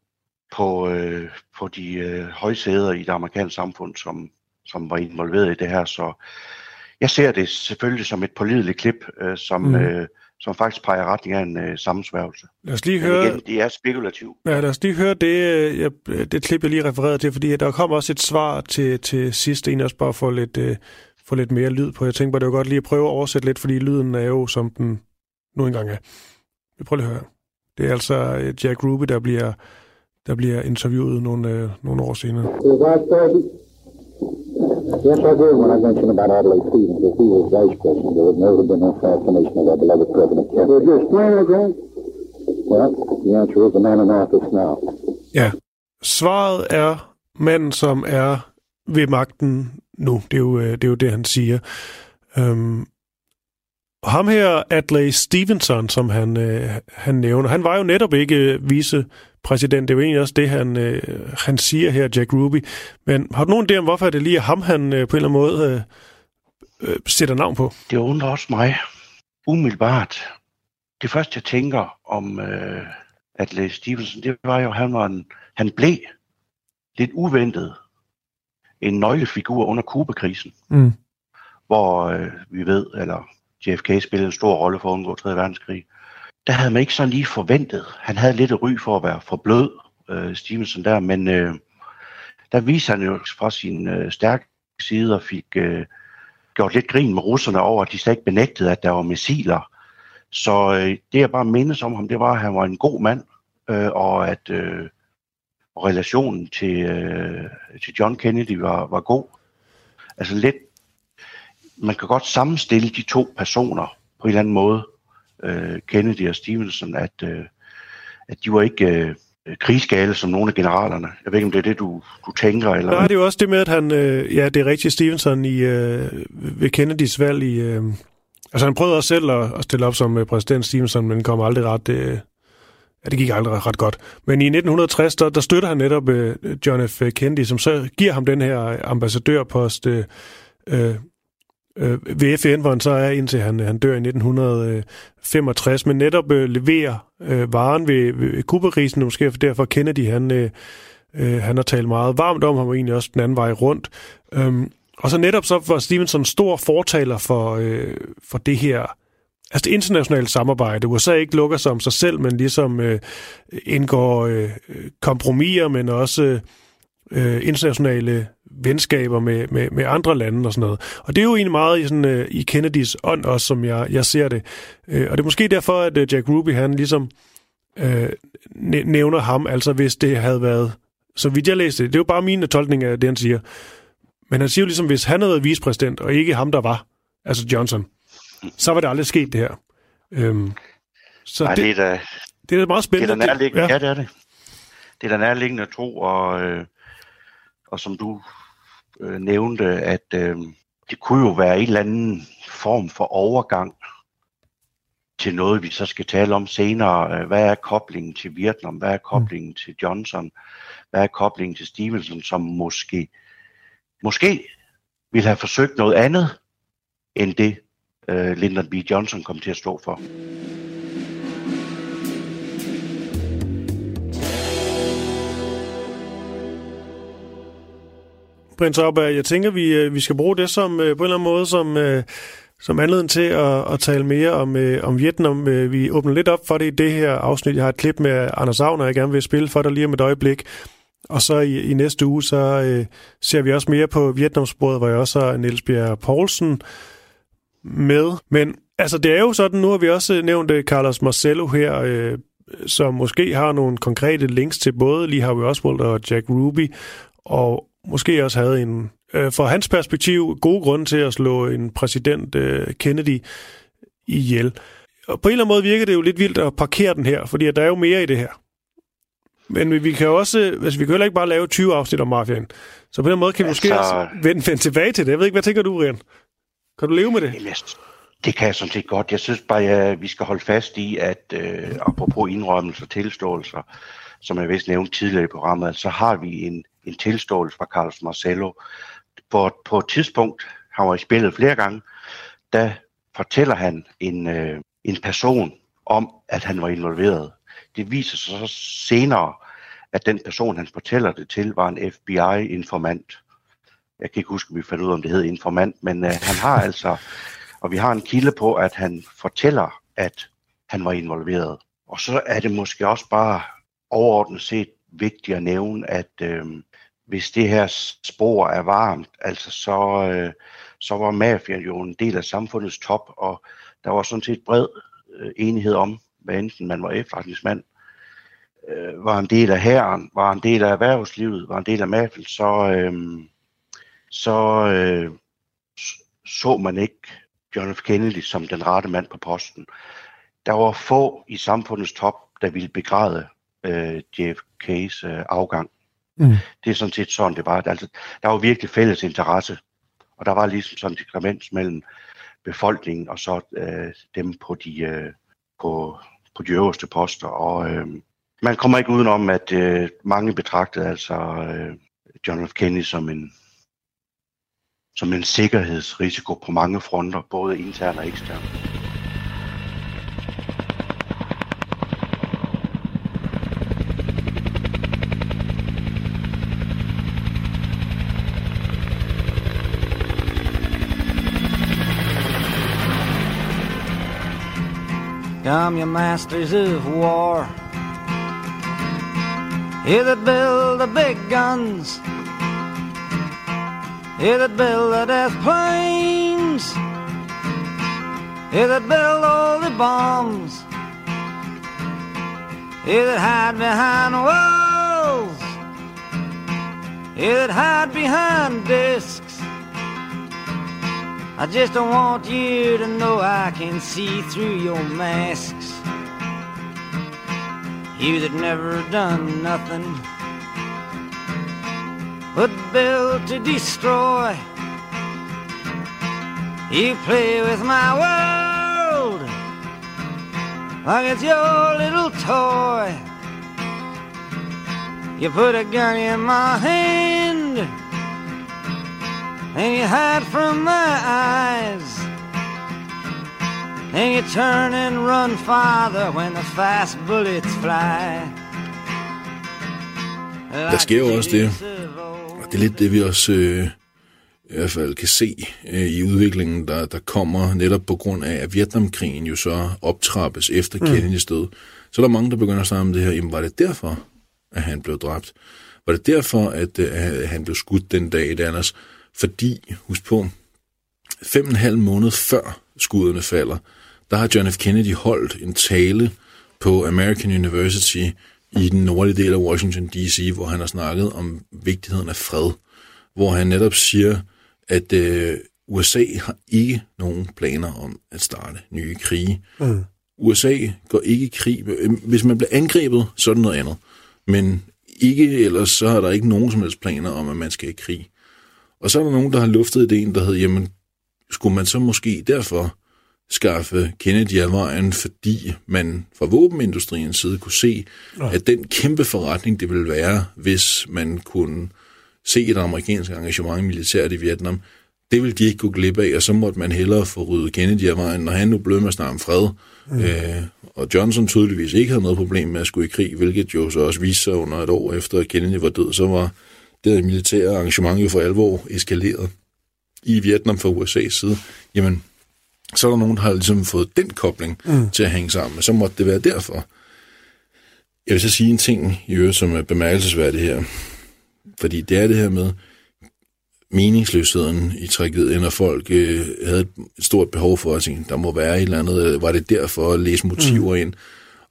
[SPEAKER 2] på, øh, på de øh, højsæder i det amerikanske samfund, som, som var involveret i det her. Så jeg ser det selvfølgelig som et pålideligt klip, øh, som, mm. øh, som faktisk peger retning af en øh, sammensværgelse.
[SPEAKER 1] Lad os lige høre...
[SPEAKER 2] igen, det er spekulativt.
[SPEAKER 1] Ja, lad os lige høre det, øh, jeg, det klip, jeg lige refererede til, fordi der kom også et svar til, til sidst, en også bare for lidt, øh, få lidt mere lyd på. Jeg tænkte bare, det var godt lige at prøve at oversætte lidt, fordi lyden er jo, som den nu engang er. Vi prøver lige at høre. Det er altså øh, Jack Ruby, der bliver, der bliver interviewet nogle, øh, nogle år senere.
[SPEAKER 4] Yes, I did when I mentioned about Adlai Stevens. If he was vice president, there would never have been no assassination of our beloved President Kennedy. Would you explain again? Well, the answer is the man in office now.
[SPEAKER 1] Ja. Svaret er manden, som er ved magten nu. Det er jo øh, det, er jo det han siger. Øhm, ham her, Adlai Stevenson, som han, øh, han nævner, han var jo netop ikke vicepræsident. Det er jo egentlig også det, han, øh, han siger her, Jack Ruby. Men har du nogen idé om, hvorfor er det lige ham, han øh, på en eller anden måde øh, øh, sætter navn på?
[SPEAKER 2] Det undrer også mig umiddelbart. Det første, jeg tænker om øh, Adlai Stevenson, det var jo, at han, var en, han blev lidt uventet en nøglefigur under Kuba-krisen,
[SPEAKER 1] Mm.
[SPEAKER 2] hvor øh, vi ved, eller JFK spillede en stor rolle for at undgå 3. verdenskrig. Der havde man ikke sådan lige forventet. Han havde lidt ry for at være for blød, øh, Stevenson der, men øh, der viser han jo fra sin øh, stærke side og fik øh, gjort lidt grin med russerne over, at de slet ikke benægtede, at der var missiler. Så øh, det jeg bare mindes om ham, det var, at han var en god mand, øh, og at øh, relationen til, øh, til John Kennedy var, var god. Altså lidt, man kan godt sammenstille de to personer på en eller anden måde, øh, Kennedy og Stevenson, at, øh, at de var ikke øh, krigsgale som nogle af generalerne. Jeg ved ikke, om det er det, du, du tænker? Eller...
[SPEAKER 1] Nej, det er jo også det med, at han, øh, ja, det er rigtigt, Stevenson i, øh, ved Kennedys valg i, øh, altså han prøvede også selv at, at stille op som øh, præsident Stevenson, men kom aldrig ret, øh, ja, det gik aldrig ret godt. Men i 1960, der, der støtter han netop øh, John F. Kennedy, som så giver ham den her ambassadørpost øh, øh, øh, ved FN, hvor han så er, indtil han, han dør i 1965, øh, men netop øh, leverer øh, varen ved, ved Kuba-krisen, og måske derfor Kennedy, han, øh, øh, han har talt meget varmt om ham, og egentlig også den anden vej rundt. Øhm, og så netop så var Stevenson stor fortaler for, øh, for det her altså det internationale samarbejde. USA ikke lukker sig om sig selv, men ligesom øh, indgår øh, kompromiser, men også øh, internationale venskaber med, med, med andre lande og sådan noget. Og det er jo egentlig meget i, sådan, øh, i Kennedys ånd også, som jeg, jeg ser det. Øh, og det er måske derfor, at øh, Jack Ruby, han ligesom øh, nævner ham, altså hvis det havde været, så vidt jeg læste det, det er jo bare min tolkning af det, han siger. Men han siger jo ligesom, hvis han havde været vicepræsident, og ikke ham, der var, altså Johnson, så var det aldrig sket, det her. Øhm, så
[SPEAKER 2] Nej,
[SPEAKER 1] det,
[SPEAKER 2] det, er da,
[SPEAKER 1] det er meget
[SPEAKER 2] det er
[SPEAKER 1] spændende.
[SPEAKER 2] da nærliggende.
[SPEAKER 1] Ja.
[SPEAKER 2] ja, det er det. Det er da nærliggende at tro, og, øh, og som du øh, nævnte, at øh, det kunne jo være en eller anden form for overgang til noget, vi så skal tale om senere. Øh, hvad er koblingen til Vietnam? Hvad er koblingen mm. til Johnson? Hvad er koblingen til Stevenson, som måske, måske ville have forsøgt noget andet, end det øh, Lyndon B. Johnson kom til at stå for.
[SPEAKER 1] Prins Auberg, jeg tænker, vi, øh, vi skal bruge det som øh, på en eller anden måde som, øh, som anledning til at, at tale mere om, om Vietnam. Vi åbner lidt op for det i det her afsnit. Jeg har et klip med Anders Agner, jeg gerne vil spille for dig lige om et øjeblik. Og så i, i næste uge, så øh, ser vi også mere på Vietnamsbrødet, hvor jeg også har Niels Bjerg Poulsen med. Men altså, det er jo sådan, nu har vi også nævnt øh, Carlos Marcelo her, øh, som måske har nogle konkrete links til både Lee Harvey Oswald og Jack Ruby, og måske også havde en, øh, fra hans perspektiv, gode grunde til at slå en præsident øh, Kennedy ihjel. Og på en eller anden måde virker det jo lidt vildt at parkere den her, fordi der er jo mere i det her. Men vi- kan også, altså vi kan heller ikke bare lave 20 afsnit om mafiaen. Så på den måde kan vi måske
[SPEAKER 2] Altså-
[SPEAKER 1] også vende, vende tilbage til det. Jeg ved ikke, hvad tænker du, Rian? Kan du leve med det?
[SPEAKER 2] Det kan jeg sådan set godt. Jeg synes bare, at vi skal holde fast i, at øh, apropos indrømmelser og tilståelser, som jeg vist nævnte tidligere i programmet, så har vi en, en tilståelse fra Carlos Marcello. På, på et tidspunkt, han var i spillet flere gange, der fortæller han en, øh, en person om, at han var involveret. Det viser sig så senere, at den person, han fortæller det til, var en FBI-informant. Jeg kan ikke huske, om vi fandt ud af, om det hed informant, men øh, han har altså, og vi har en kilde på, at han fortæller, at han var involveret. Og så er det måske også bare overordnet set vigtigt at nævne, at øh, hvis det her spor er varmt, altså så, øh, så var mafian jo en del af samfundets top, og der var sådan set bred øh, enighed om, hvad enten man var efterretningsmand, øh, var en del af hæren, var en del af erhvervslivet, var en del af mafien, så, øh, så øh, så man ikke John F. Kennedy som den rette mand på posten. Der var få i samfundets top, der ville begræde øh, JFK's øh, afgang. Mm. Det er sådan set sådan, det var. Altså, der var virkelig fælles interesse, og der var ligesom sådan en diskremens mellem befolkningen og så øh, dem på de, øh, på, på de øverste poster. Og øh, man kommer ikke udenom, at øh, mange betragtede altså øh, John F. Kennedy som en, som en sikkerhedsrisiko på mange fronter, både internt og eksternt.
[SPEAKER 5] Come, you masters of war. You that build the big guns. You that build the death planes. You that build all the bombs. You that hide behind walls. You that hide behind discs. I just don't want you to know I can see through your masks. You that never done nothing but build to destroy. You play with my world like it's your little toy. You put a gun in my hand and you hide from my eyes. And you turn and run farther when the fast bullets fly.
[SPEAKER 6] Der sker jo også det, og det er lidt det, vi også øh, i hvert fald kan se øh, i udviklingen, der, der kommer netop på grund af, at Vietnamkrigen jo så optrappes efter mm. Kennedys død. Så er der mange, der begynder at snakke om det her, jamen var det derfor, at han blev dræbt? Var det derfor, at, øh, at han blev skudt den dag, anders? Fordi, husk på, fem og en halv måned før skuddene falder, der har John F. Kennedy holdt en tale på American University i den nordlige del af Washington D.C., hvor han har snakket om vigtigheden af fred, hvor han netop siger, at øh, USA har ikke nogen planer om at starte nye krige. Mm. USA går ikke i krig. Hvis man bliver angrebet, så er det noget andet. Men ikke ellers, så har der ikke nogen som helst planer om, at man skal i krig. Og så er der nogen, der har luftet ideen, der hedder, jamen, skulle man så måske derfor skaffe Kennedy af vejen, fordi man fra våbenindustriens side kunne se, ja. at den kæmpe forretning, det ville være, hvis man kunne se et amerikansk engagement militært i Vietnam, det ville de ikke gå glip af, og så måtte man hellere få ryddet Kennedy af vejen, når han nu blev med snart om fred. Mm. Øh, og Johnson tydeligvis ikke havde noget problem med at skulle i krig, hvilket jo så også viste sig under et år efter, at Kennedy var død, så var det militære arrangement jo for alvor eskaleret i Vietnam fra USA's side, jamen, så er der nogen, der har ligesom fået den kobling mm. til at hænge sammen, så måtte det være derfor. Jeg vil så sige en ting i øvrigt, som er bemærkelsesværdigt her, fordi det er det her med meningsløsheden i tragedien, når folk øh, havde et stort behov for at tænke, der må være et eller andet, var det derfor at læse motiver mm. ind,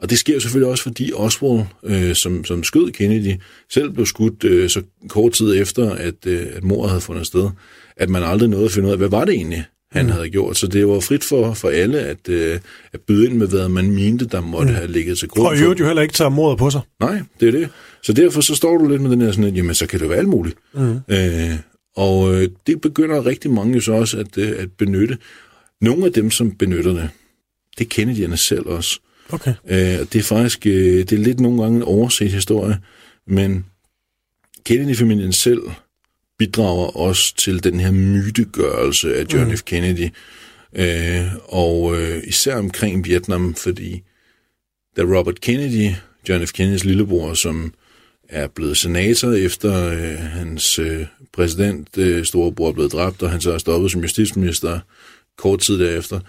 [SPEAKER 6] og det sker selvfølgelig også, fordi Oswald, øh, som, som skød Kennedy, selv blev skudt øh, så kort tid efter, at, øh, at mordet havde fundet sted, at man aldrig nåede at finde ud af, hvad var det egentlig, han mm. havde gjort. Så det var frit for, for alle at, øh, at byde ind med, hvad man mente, der måtte mm. have ligget til grund.
[SPEAKER 1] Og i øvrigt jo heller ikke tage mordet på sig.
[SPEAKER 6] Nej, det er det. Så derfor så står du lidt med den her sådan, at jamen, så kan det være alt muligt. Mm. Øh, og øh, det begynder rigtig mange jo så også at, øh, at benytte. Nogle af dem, som benytter det, det kender de selv også.
[SPEAKER 1] Okay.
[SPEAKER 6] Øh, det er faktisk øh, det er lidt nogle gange en overset historie, men Kennedy-familien selv bidrager også til den her mytegørelse af John mm. F. Kennedy, øh, og øh, især omkring Vietnam, fordi da Robert Kennedy, John F. Kennedys lillebror, som er blevet senator efter øh, hans øh, præsident, øh, storebror, er blevet dræbt, og han så er stoppet som justitsminister kort tid derefter,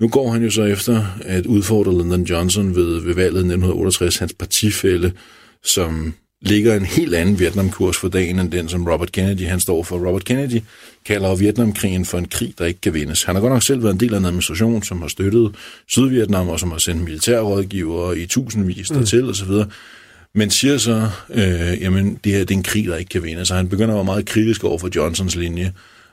[SPEAKER 6] nu går han jo så efter at udfordre Lyndon Johnson ved, ved valget i 1968, hans partifælle, som ligger en helt anden Vietnamkurs for dagen, end den, som Robert Kennedy han står for. Robert Kennedy kalder Vietnamkrigen for en krig, der ikke kan vindes. Han har godt nok selv været en del af en administration, som har støttet Sydvietnam, og som har sendt militærrådgivere i tusindvis mm. til osv., men siger så, øh, jamen det her det er en krig, der ikke kan vinde. Så han begynder at være meget kritisk over for Johnsons linje,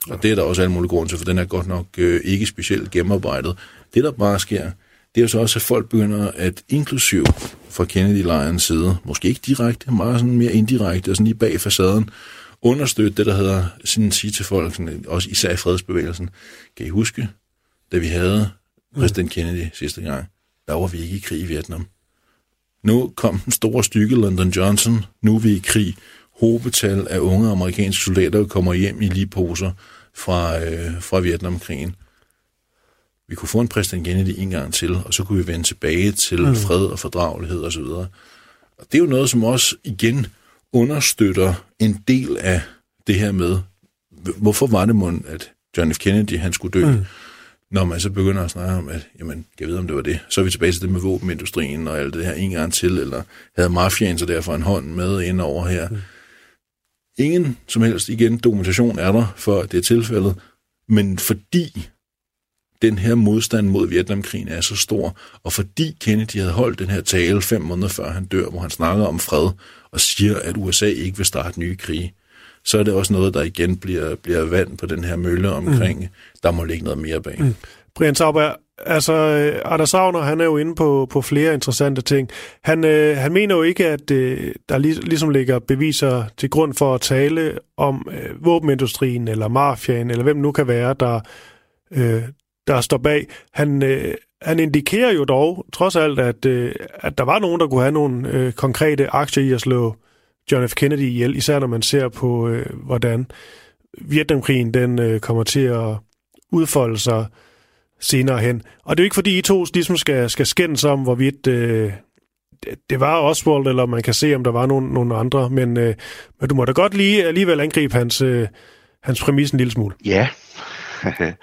[SPEAKER 6] og det er der også alle mulige grunde til, for den er godt nok øh, ikke specielt gennemarbejdet. Det, der bare sker, det er jo så også, at folk begynder at, inklusiv fra Kennedy-lejrens side, måske ikke direkte, meget sådan mere indirekte, og sådan lige bag facaden, understøtte det, der hedder, sådan sige til folk, sådan, også især i fredsbevægelsen, kan I huske, da vi havde præsident Kennedy sidste gang, der var vi ikke i krig i Vietnam. Nu kom den store stykke London Johnson, nu er vi i krig. Hovedbetal af unge amerikanske soldater kommer hjem i lige poser fra, øh, fra Vietnamkrigen vi kunne få en præsident Kennedy en gang til, og så kunne vi vende tilbage til mm. fred og fordragelighed osv. Og, og det er jo noget, som også igen understøtter en del af det her med, hvorfor var det mund, at John F. Kennedy han skulle dø? Mm. Når man så begynder at snakke om, at jamen, jeg ved, om det var det. Så er vi tilbage til det med våbenindustrien og alt det her en gang til, eller havde mafiaen så derfor en hånd med ind over her. Mm. Ingen som helst, igen, dokumentation er der for, at det er tilfældet, men fordi den her modstand mod Vietnamkrigen er så stor, og fordi Kennedy havde holdt den her tale fem måneder før han dør, hvor han snakker om fred og siger, at USA ikke vil starte nye krige, så er det også noget, der igen bliver, bliver vand på den her mølle omkring, mm. der må ligge noget mere bag. Mm.
[SPEAKER 1] Brian Sauber, altså øh, Anders Savner, han er jo inde på, på flere interessante ting. Han, øh, han mener jo ikke, at øh, der lig, ligesom ligger beviser til grund for at tale om øh, våbenindustrien eller mafiaen, eller hvem nu kan være, der, øh, der står bag. Han, øh, han indikerer jo dog, trods alt, at, øh, at der var nogen, der kunne have nogle øh, konkrete aktier i at slå John F. Kennedy ihjel, især når man ser på, øh, hvordan Vietnamkrigen den øh, kommer til at udfolde sig senere hen. Og det er jo ikke fordi, I to ligesom skal, skal skændes om, hvorvidt øh, det var Oswald, eller man kan se, om der var nogle, nogle andre, men, øh, men du må da godt lige alligevel angribe hans, øh, hans præmis en lille smule.
[SPEAKER 2] Ja,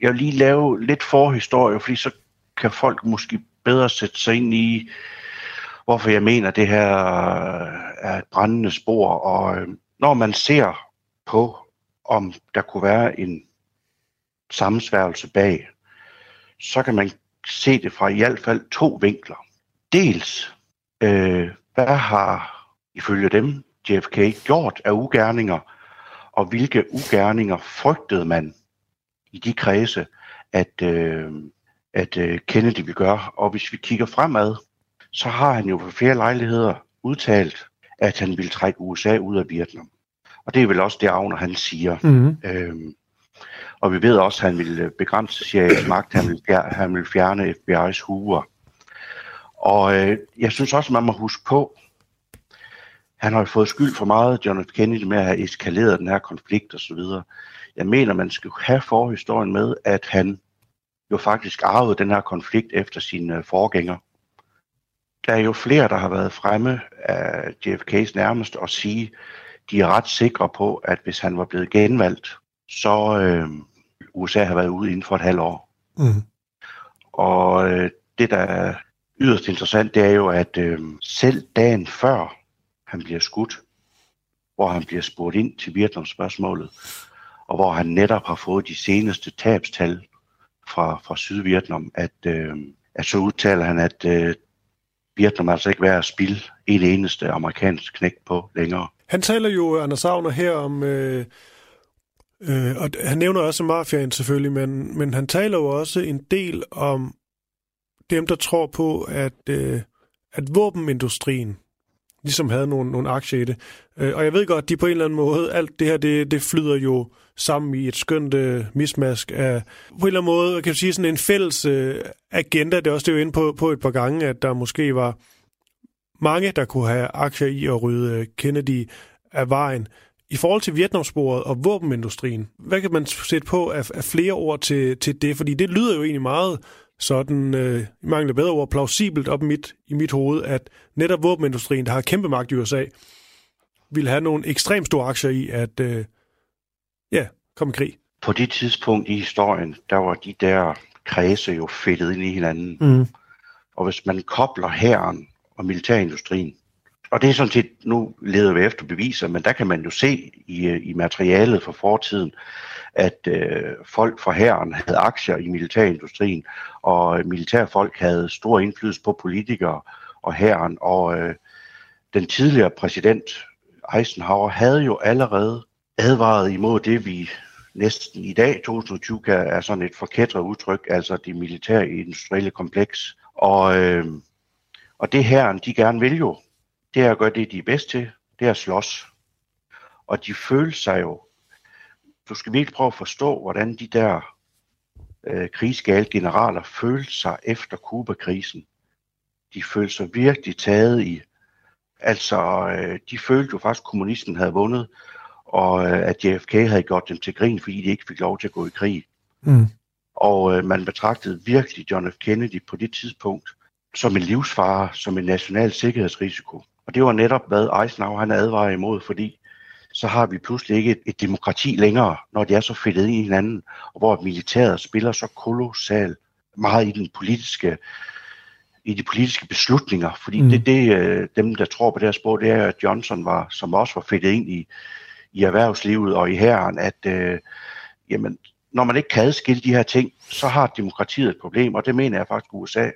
[SPEAKER 2] jeg vil lige lave lidt forhistorie, fordi så kan folk måske bedre sætte sig ind i, hvorfor jeg mener, at det her er et brændende spor. Og øh, når man ser på, om der kunne være en sammensværgelse bag, så kan man se det fra i hvert fald to vinkler. Dels, øh, hvad har ifølge dem JFK gjort af ugerninger, og hvilke ugerninger frygtede man i de kredse, at, øh, at øh, Kennedy vil gøre. Og hvis vi kigger fremad, så har han jo for flere lejligheder udtalt, at han vil trække USA ud af Vietnam. Og det er vel også det, Agner han siger. Mm-hmm. Øhm, og vi ved også, at han ville øh, begrænse CIA's magt, han ville, fjerne, han ville fjerne FBI's huer. Og øh, jeg synes også, man må huske på, han har jo fået skyld for meget, John F. Kennedy, med at have eskaleret den her konflikt osv. Jeg mener, man skal have forhistorien med, at han jo faktisk arvede den her konflikt efter sine øh, forgænger. Der er jo flere, der har været fremme af JFK's nærmest og sige, de er ret sikre på, at hvis han var blevet genvalgt, så øh, USA har været ude inden for et halvt år. Mm. Og øh, det, der er yderst interessant, det er jo, at øh, selv dagen før han bliver skudt, hvor han bliver spurgt ind til Vietnam-spørgsmålet, og hvor han netop har fået de seneste tabstal fra, fra Sydvietnam, at, øh, at så udtaler han, at øh, Vietnam altså ikke værd at spille en eneste amerikansk knæk på længere.
[SPEAKER 1] Han taler jo, Anders Savner, her om, øh, øh, og han nævner også mafiaen selvfølgelig, men, men han taler jo også en del om dem, der tror på, at, øh, at våbenindustrien ligesom havde nogle, nogle aktier i det. Øh, og jeg ved godt, at de på en eller anden måde, alt det her, det, det flyder jo sammen i et skønt øh, mismask af på en eller anden måde, kan man sige, sådan en fælles øh, agenda. Det er også det jo inde på, på et par gange, at der måske var mange, der kunne have aktier i at rydde øh, Kennedy af vejen. I forhold til Vietnamsporet og våbenindustrien, hvad kan man sætte på af, af flere ord til, til det? Fordi det lyder jo egentlig meget sådan, øh, mangler bedre ord, plausibelt op i mit, i mit hoved, at netop våbenindustrien, der har kæmpe magt i USA, vil have nogle ekstremt store aktier i at øh, ja, komme i krig.
[SPEAKER 2] På det tidspunkt i historien, der var de der kredse jo fedtet ind i hinanden. Mm. Og hvis man kobler hæren og militærindustrien, og det er sådan set, nu leder vi efter beviser, men der kan man jo se i, øh, i materialet fra fortiden, at øh, folk fra hæren havde aktier i militærindustrien, og øh, militærfolk havde stor indflydelse på politikere og hæren, og øh, den tidligere præsident Eisenhower havde jo allerede advaret imod det, vi næsten i dag, 2020, kan, er sådan et forkætret udtryk, altså det militære industrielle kompleks. Og, øh, og det her, de gerne vil jo, det er at gøre det, de er bedst til, det er at slås. Og de føler sig jo, du skal virkelig prøve at forstå, hvordan de der øh, krigsgale generaler følte sig efter Kuba-krisen. De følte sig virkelig taget i, altså øh, de følte jo faktisk, at kommunisten havde vundet, og øh, at JFK havde gjort dem til grin, fordi de ikke fik lov til at gå i krig. Mm. Og øh, man betragtede virkelig John F. Kennedy på det tidspunkt som en livsfare, som en national sikkerhedsrisiko. Og det var netop, hvad Eisenhower han advarer imod, fordi så har vi pludselig ikke et, et demokrati længere, når de er så fedtet ind i hinanden, og hvor militæret spiller så kolossalt meget i den politiske i de politiske beslutninger, fordi mm. det det, øh, dem, der tror på det her spor, det er, at Johnson var, som også var fedtet ind i, i erhvervslivet og i herren, at øh, jamen, når man ikke kan adskille de her ting, så har demokratiet et problem, og det mener jeg faktisk USA.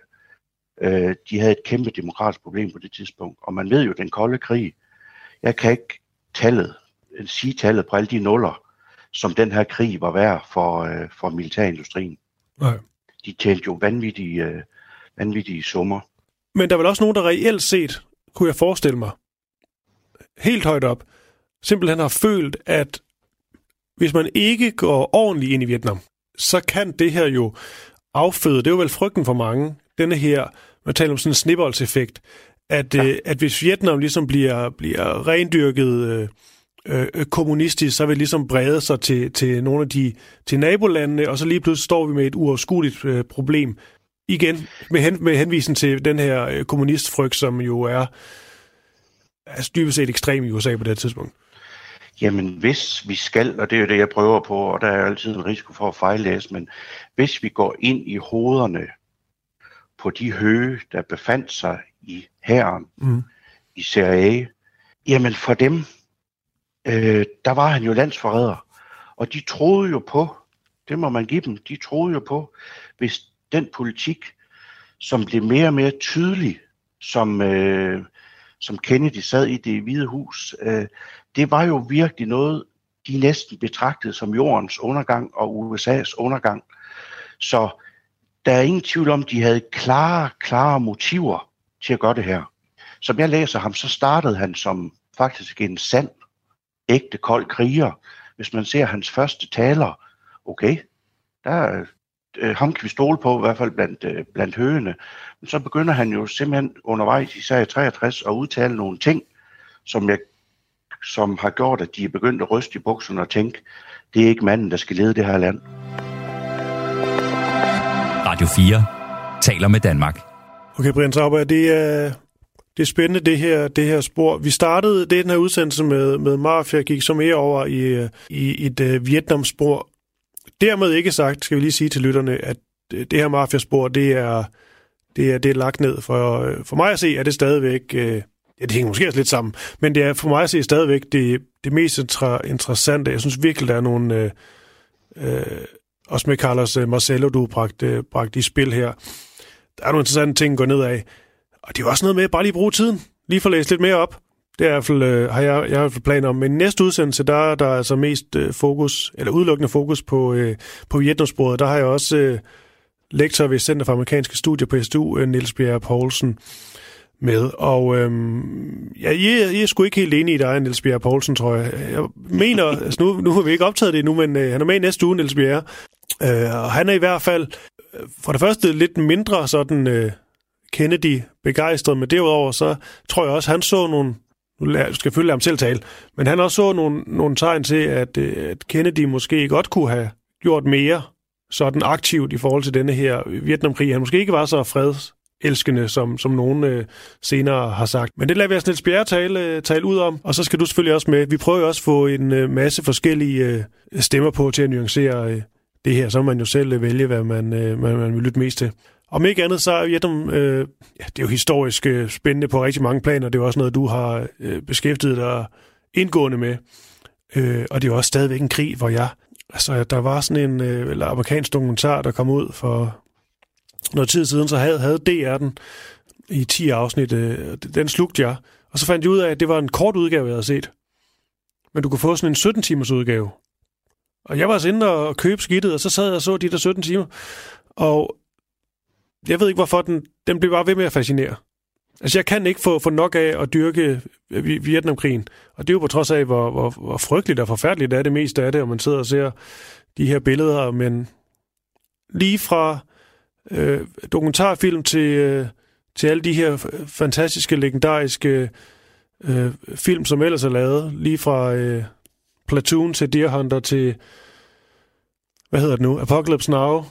[SPEAKER 2] Øh, de havde et kæmpe demokratisk problem på det tidspunkt, og man ved jo, den kolde krig, jeg kan ikke tallet, sige tallet på alle de nuller, som den her krig var værd for, øh, for militærindustrien. Nej. De tjente jo vanvittige, øh, vanvittige summer.
[SPEAKER 1] Men der er vel også nogen, der reelt set, kunne jeg forestille mig, helt højt op, simpelthen har følt, at hvis man ikke går ordentligt ind i Vietnam, så kan det her jo afføde, det er jo vel frygten for mange, denne her, man taler om sådan en snibboldseffekt, at, ja. øh, at hvis Vietnam ligesom bliver, bliver rendyrket øh, øh, kommunistisk, så vil det ligesom brede sig til, til nogle af de til nabolandene, og så lige pludselig står vi med et uoverskueligt øh, problem. Igen, med, hen, med henvisen til den her øh, kommunistfrygt, som jo er altså dybest set ekstrem i USA på det tidspunkt.
[SPEAKER 2] Jamen, hvis vi skal, og det er jo det, jeg prøver på, og der er altid en risiko for at fejllæse, men hvis vi går ind i hovederne på de høge, der befandt sig i herren, mm. i CIA, jamen for dem, øh, der var han jo landsforræder. Og de troede jo på, det må man give dem, de troede jo på, hvis den politik, som blev mere og mere tydelig, som, øh, som Kennedy sad i det hvide hus, øh, det var jo virkelig noget, de næsten betragtede som jordens undergang og USA's undergang. Så der er ingen tvivl om, de havde klare, klare motiver til at gøre det her. Som jeg læser ham, så startede han som faktisk en sand, ægte kold kriger. Hvis man ser hans første taler, okay, der, øh, ham kan vi stole på, i hvert fald blandt, øh, blandt høgene. Men så begynder han jo simpelthen undervejs, især i 63, at udtale nogle ting, som, jeg, som har gjort, at de er begyndt at ryste i bukserne og tænke, det er ikke manden, der skal lede det her land.
[SPEAKER 3] Radio 4 taler med Danmark.
[SPEAKER 1] Okay, Brian Sauber, det er, det er spændende, det her, det her spor. Vi startede det, den her udsendelse med, med Mafia, gik så mere over i, øh, i et uh, Vietnam-spor. Dermed ikke sagt, skal vi lige sige til lytterne, at det her Mafia-spor, det er, det er, det er lagt ned. For, for mig at se, er det stadigvæk... Uh, ja, det hænger måske også lidt sammen, men det er for mig at se stadigvæk det, det mest interessante. Jeg synes virkelig, der er nogle... Uh, uh, også med Carlos øh, Marcelo, du bragt, bragte øh, bragt i spil her. Der er nogle interessante ting at gå ned af. Og det er også noget med bare lige bruge tiden. Lige få læst lidt mere op. Det er i hvert fald, øh, har jeg, jeg har i hvert fald planer om. Men næste udsendelse, der, der er altså mest øh, fokus, eller udelukkende fokus på, øh, på Vietnamsbordet. Der har jeg også øh, lektor ved Center for Amerikanske Studier på SDU, øh, Niels Bjerre Poulsen, med. Og øh, ja, I, I er sgu ikke helt enige i dig, Niels Bjerre Poulsen, tror jeg. Jeg mener, altså nu, nu har vi ikke optaget det nu, men øh, han er med i næste uge, Niels Bjerre. Øh, og han er i hvert fald øh, for det første lidt mindre sådan øh, Kennedy begejstret, men derudover så tror jeg også, han så nogle, nu skal jeg følge ham selv tale, men han også så nogle, nogle tegn til, at, øh, at Kennedy måske godt kunne have gjort mere sådan aktivt i forhold til denne her Vietnamkrig. Han måske ikke var så freds elskende, som, som nogen øh, senere har sagt. Men det lader vi os Niels Bjerre tale, øh, tale ud om, og så skal du selvfølgelig også med. Vi prøver jo også at få en øh, masse forskellige øh, stemmer på til at nuancere øh, det her, så må man jo selv øh, vælge, hvad man, øh, man, man vil lytte mest til. Om ikke andet, så er Vietnam, øh, ja, det er jo historisk øh, spændende på rigtig mange planer. Det er jo også noget, du har øh, beskæftiget dig indgående med. Øh, og det er jo også stadigvæk en krig, hvor jeg... Altså, der var sådan en øh, eller amerikansk dokumentar, der kom ud for noget tid siden, så havde, havde DR den i 10 afsnit. Øh, den slugte jeg. Og så fandt jeg ud af, at det var en kort udgave, jeg havde set. Men du kunne få sådan en 17-timers udgave. Og jeg var altså inde og købe skidtet, og så sad jeg og så de der 17 timer. Og jeg ved ikke, hvorfor den, den blev bare ved med at fascinere. Altså, jeg kan ikke få, få nok af at dyrke øh, Vietnamkrigen. Og det er jo på trods af, hvor, hvor, hvor frygteligt og forfærdeligt er det meste af det, og man sidder og ser de her billeder, men lige fra øh, dokumentarfilm til, øh, til alle de her fantastiske, legendariske øh, film, som ellers er lavet, lige fra øh, Platoon til Deer Hunter til, hvad hedder det nu, Apocalypse Now. Hvad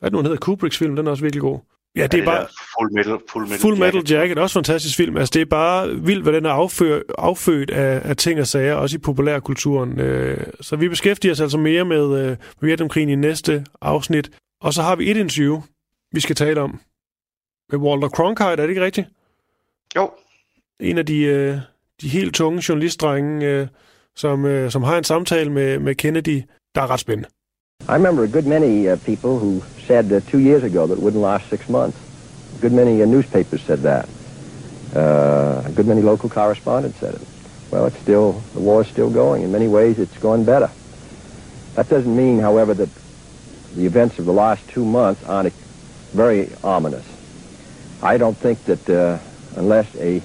[SPEAKER 1] er det nu, hedder? Kubricks film, den er også virkelig god. Ja, det er,
[SPEAKER 2] det
[SPEAKER 1] bare...
[SPEAKER 2] Full Metal, full metal,
[SPEAKER 1] Full Metal Jacket. Jacket, også fantastisk film. Altså, det er bare vildt, hvad den er affø- affødt af, af ting og sager, også i populærkulturen. Øh, så vi beskæftiger os altså mere med, øh, Vietnamkrigen i næste afsnit. Og så har vi et interview, vi skal tale om. Med Walter Cronkite, er det ikke rigtigt?
[SPEAKER 2] Jo.
[SPEAKER 1] En af de, øh, de helt tunge journalistdrenge, øh, som, øh, som har en samtale med, med Kennedy, der er ret spændende.
[SPEAKER 7] I remember a good many uh, people who said uh, two years ago that it wouldn't last six months. A good many uh, newspapers said that. Uh, a good many local correspondents said it. Well, it's still, the war is still going. In many ways, it's going better. That doesn't mean, however, that the events of the last two months aren't very ominous. I don't think that uh, unless a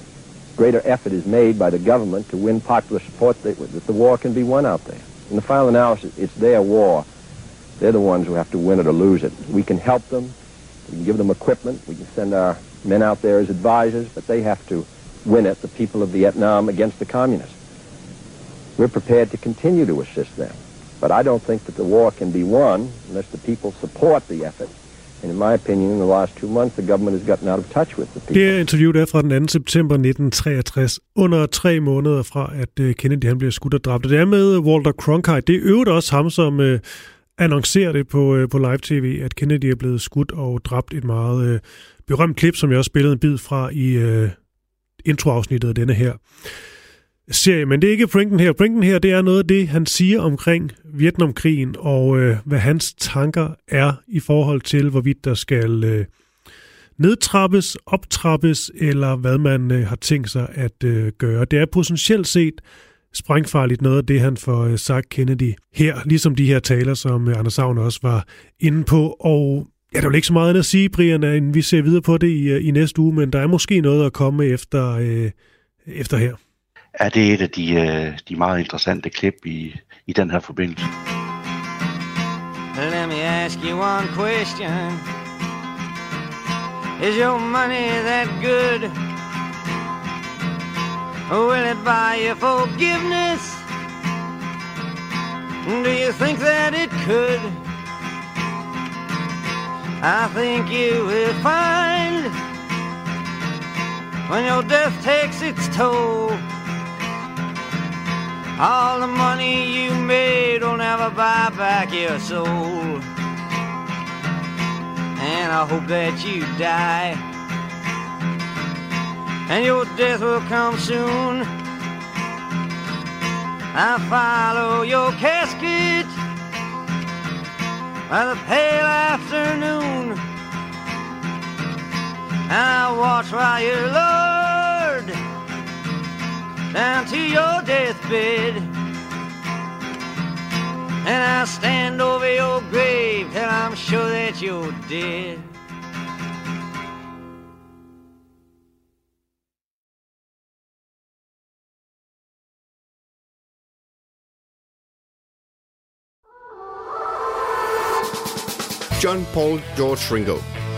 [SPEAKER 7] greater effort is made by the government to win popular support, that, that the war can be won out there. In the final analysis, it's their war. They're the ones who have to win it or lose it. We can help them. We can give them equipment. We can send our men out there as advisors, but they have to win it, the people of Vietnam, against the communists. We're prepared to continue to assist them. But I don't think that the war can be won unless the people support the effort. And in my opinion, in the last two months, the government has gotten out of touch with the people.
[SPEAKER 1] Det interview interviewet er fra den 2. september 1963, under tre måneder fra, at øh, Kennedy han bliver skudt og dræbt. Og det er med øh, Walter Cronkite. Det er øvrigt også ham, som øh, annoncerer det på, øh, på live-tv, at Kennedy er blevet skudt og dræbt et meget øh, berømt klip, som jeg også spillede en bid fra i øh, introafsnittet af denne her serie. Men det er ikke Brinken her. Brinken her, det er noget af det, han siger omkring Vietnamkrigen, og øh, hvad hans tanker er i forhold til, hvorvidt der skal øh, nedtrappes, optrappes, eller hvad man øh, har tænkt sig at øh, gøre. Det er potentielt set sprængfarligt noget af det, han får øh, sagt Kennedy her, ligesom de her taler, som øh, Anders Savn også var inde på. Og ja, der er jo ikke så meget andet at sige, Brian, end vi ser videre på det i, øh, i næste uge, men der er måske noget at komme efter, øh, efter her.
[SPEAKER 2] Er det et af de, øh, de meget interessante klip i, i den her forbindelse?
[SPEAKER 5] Let me ask you one question. Is your money that good? Will it buy you forgiveness? Do you think that it could? I think you will find when your death takes its toll. All the money you made will never buy back your soul. And I hope that you die. And your death will come soon. I follow your casket by the pale afternoon. And I watch while you're down to your deathbed. And I stand over your grave till I'm sure that you're dead.
[SPEAKER 8] John Paul George Ringo.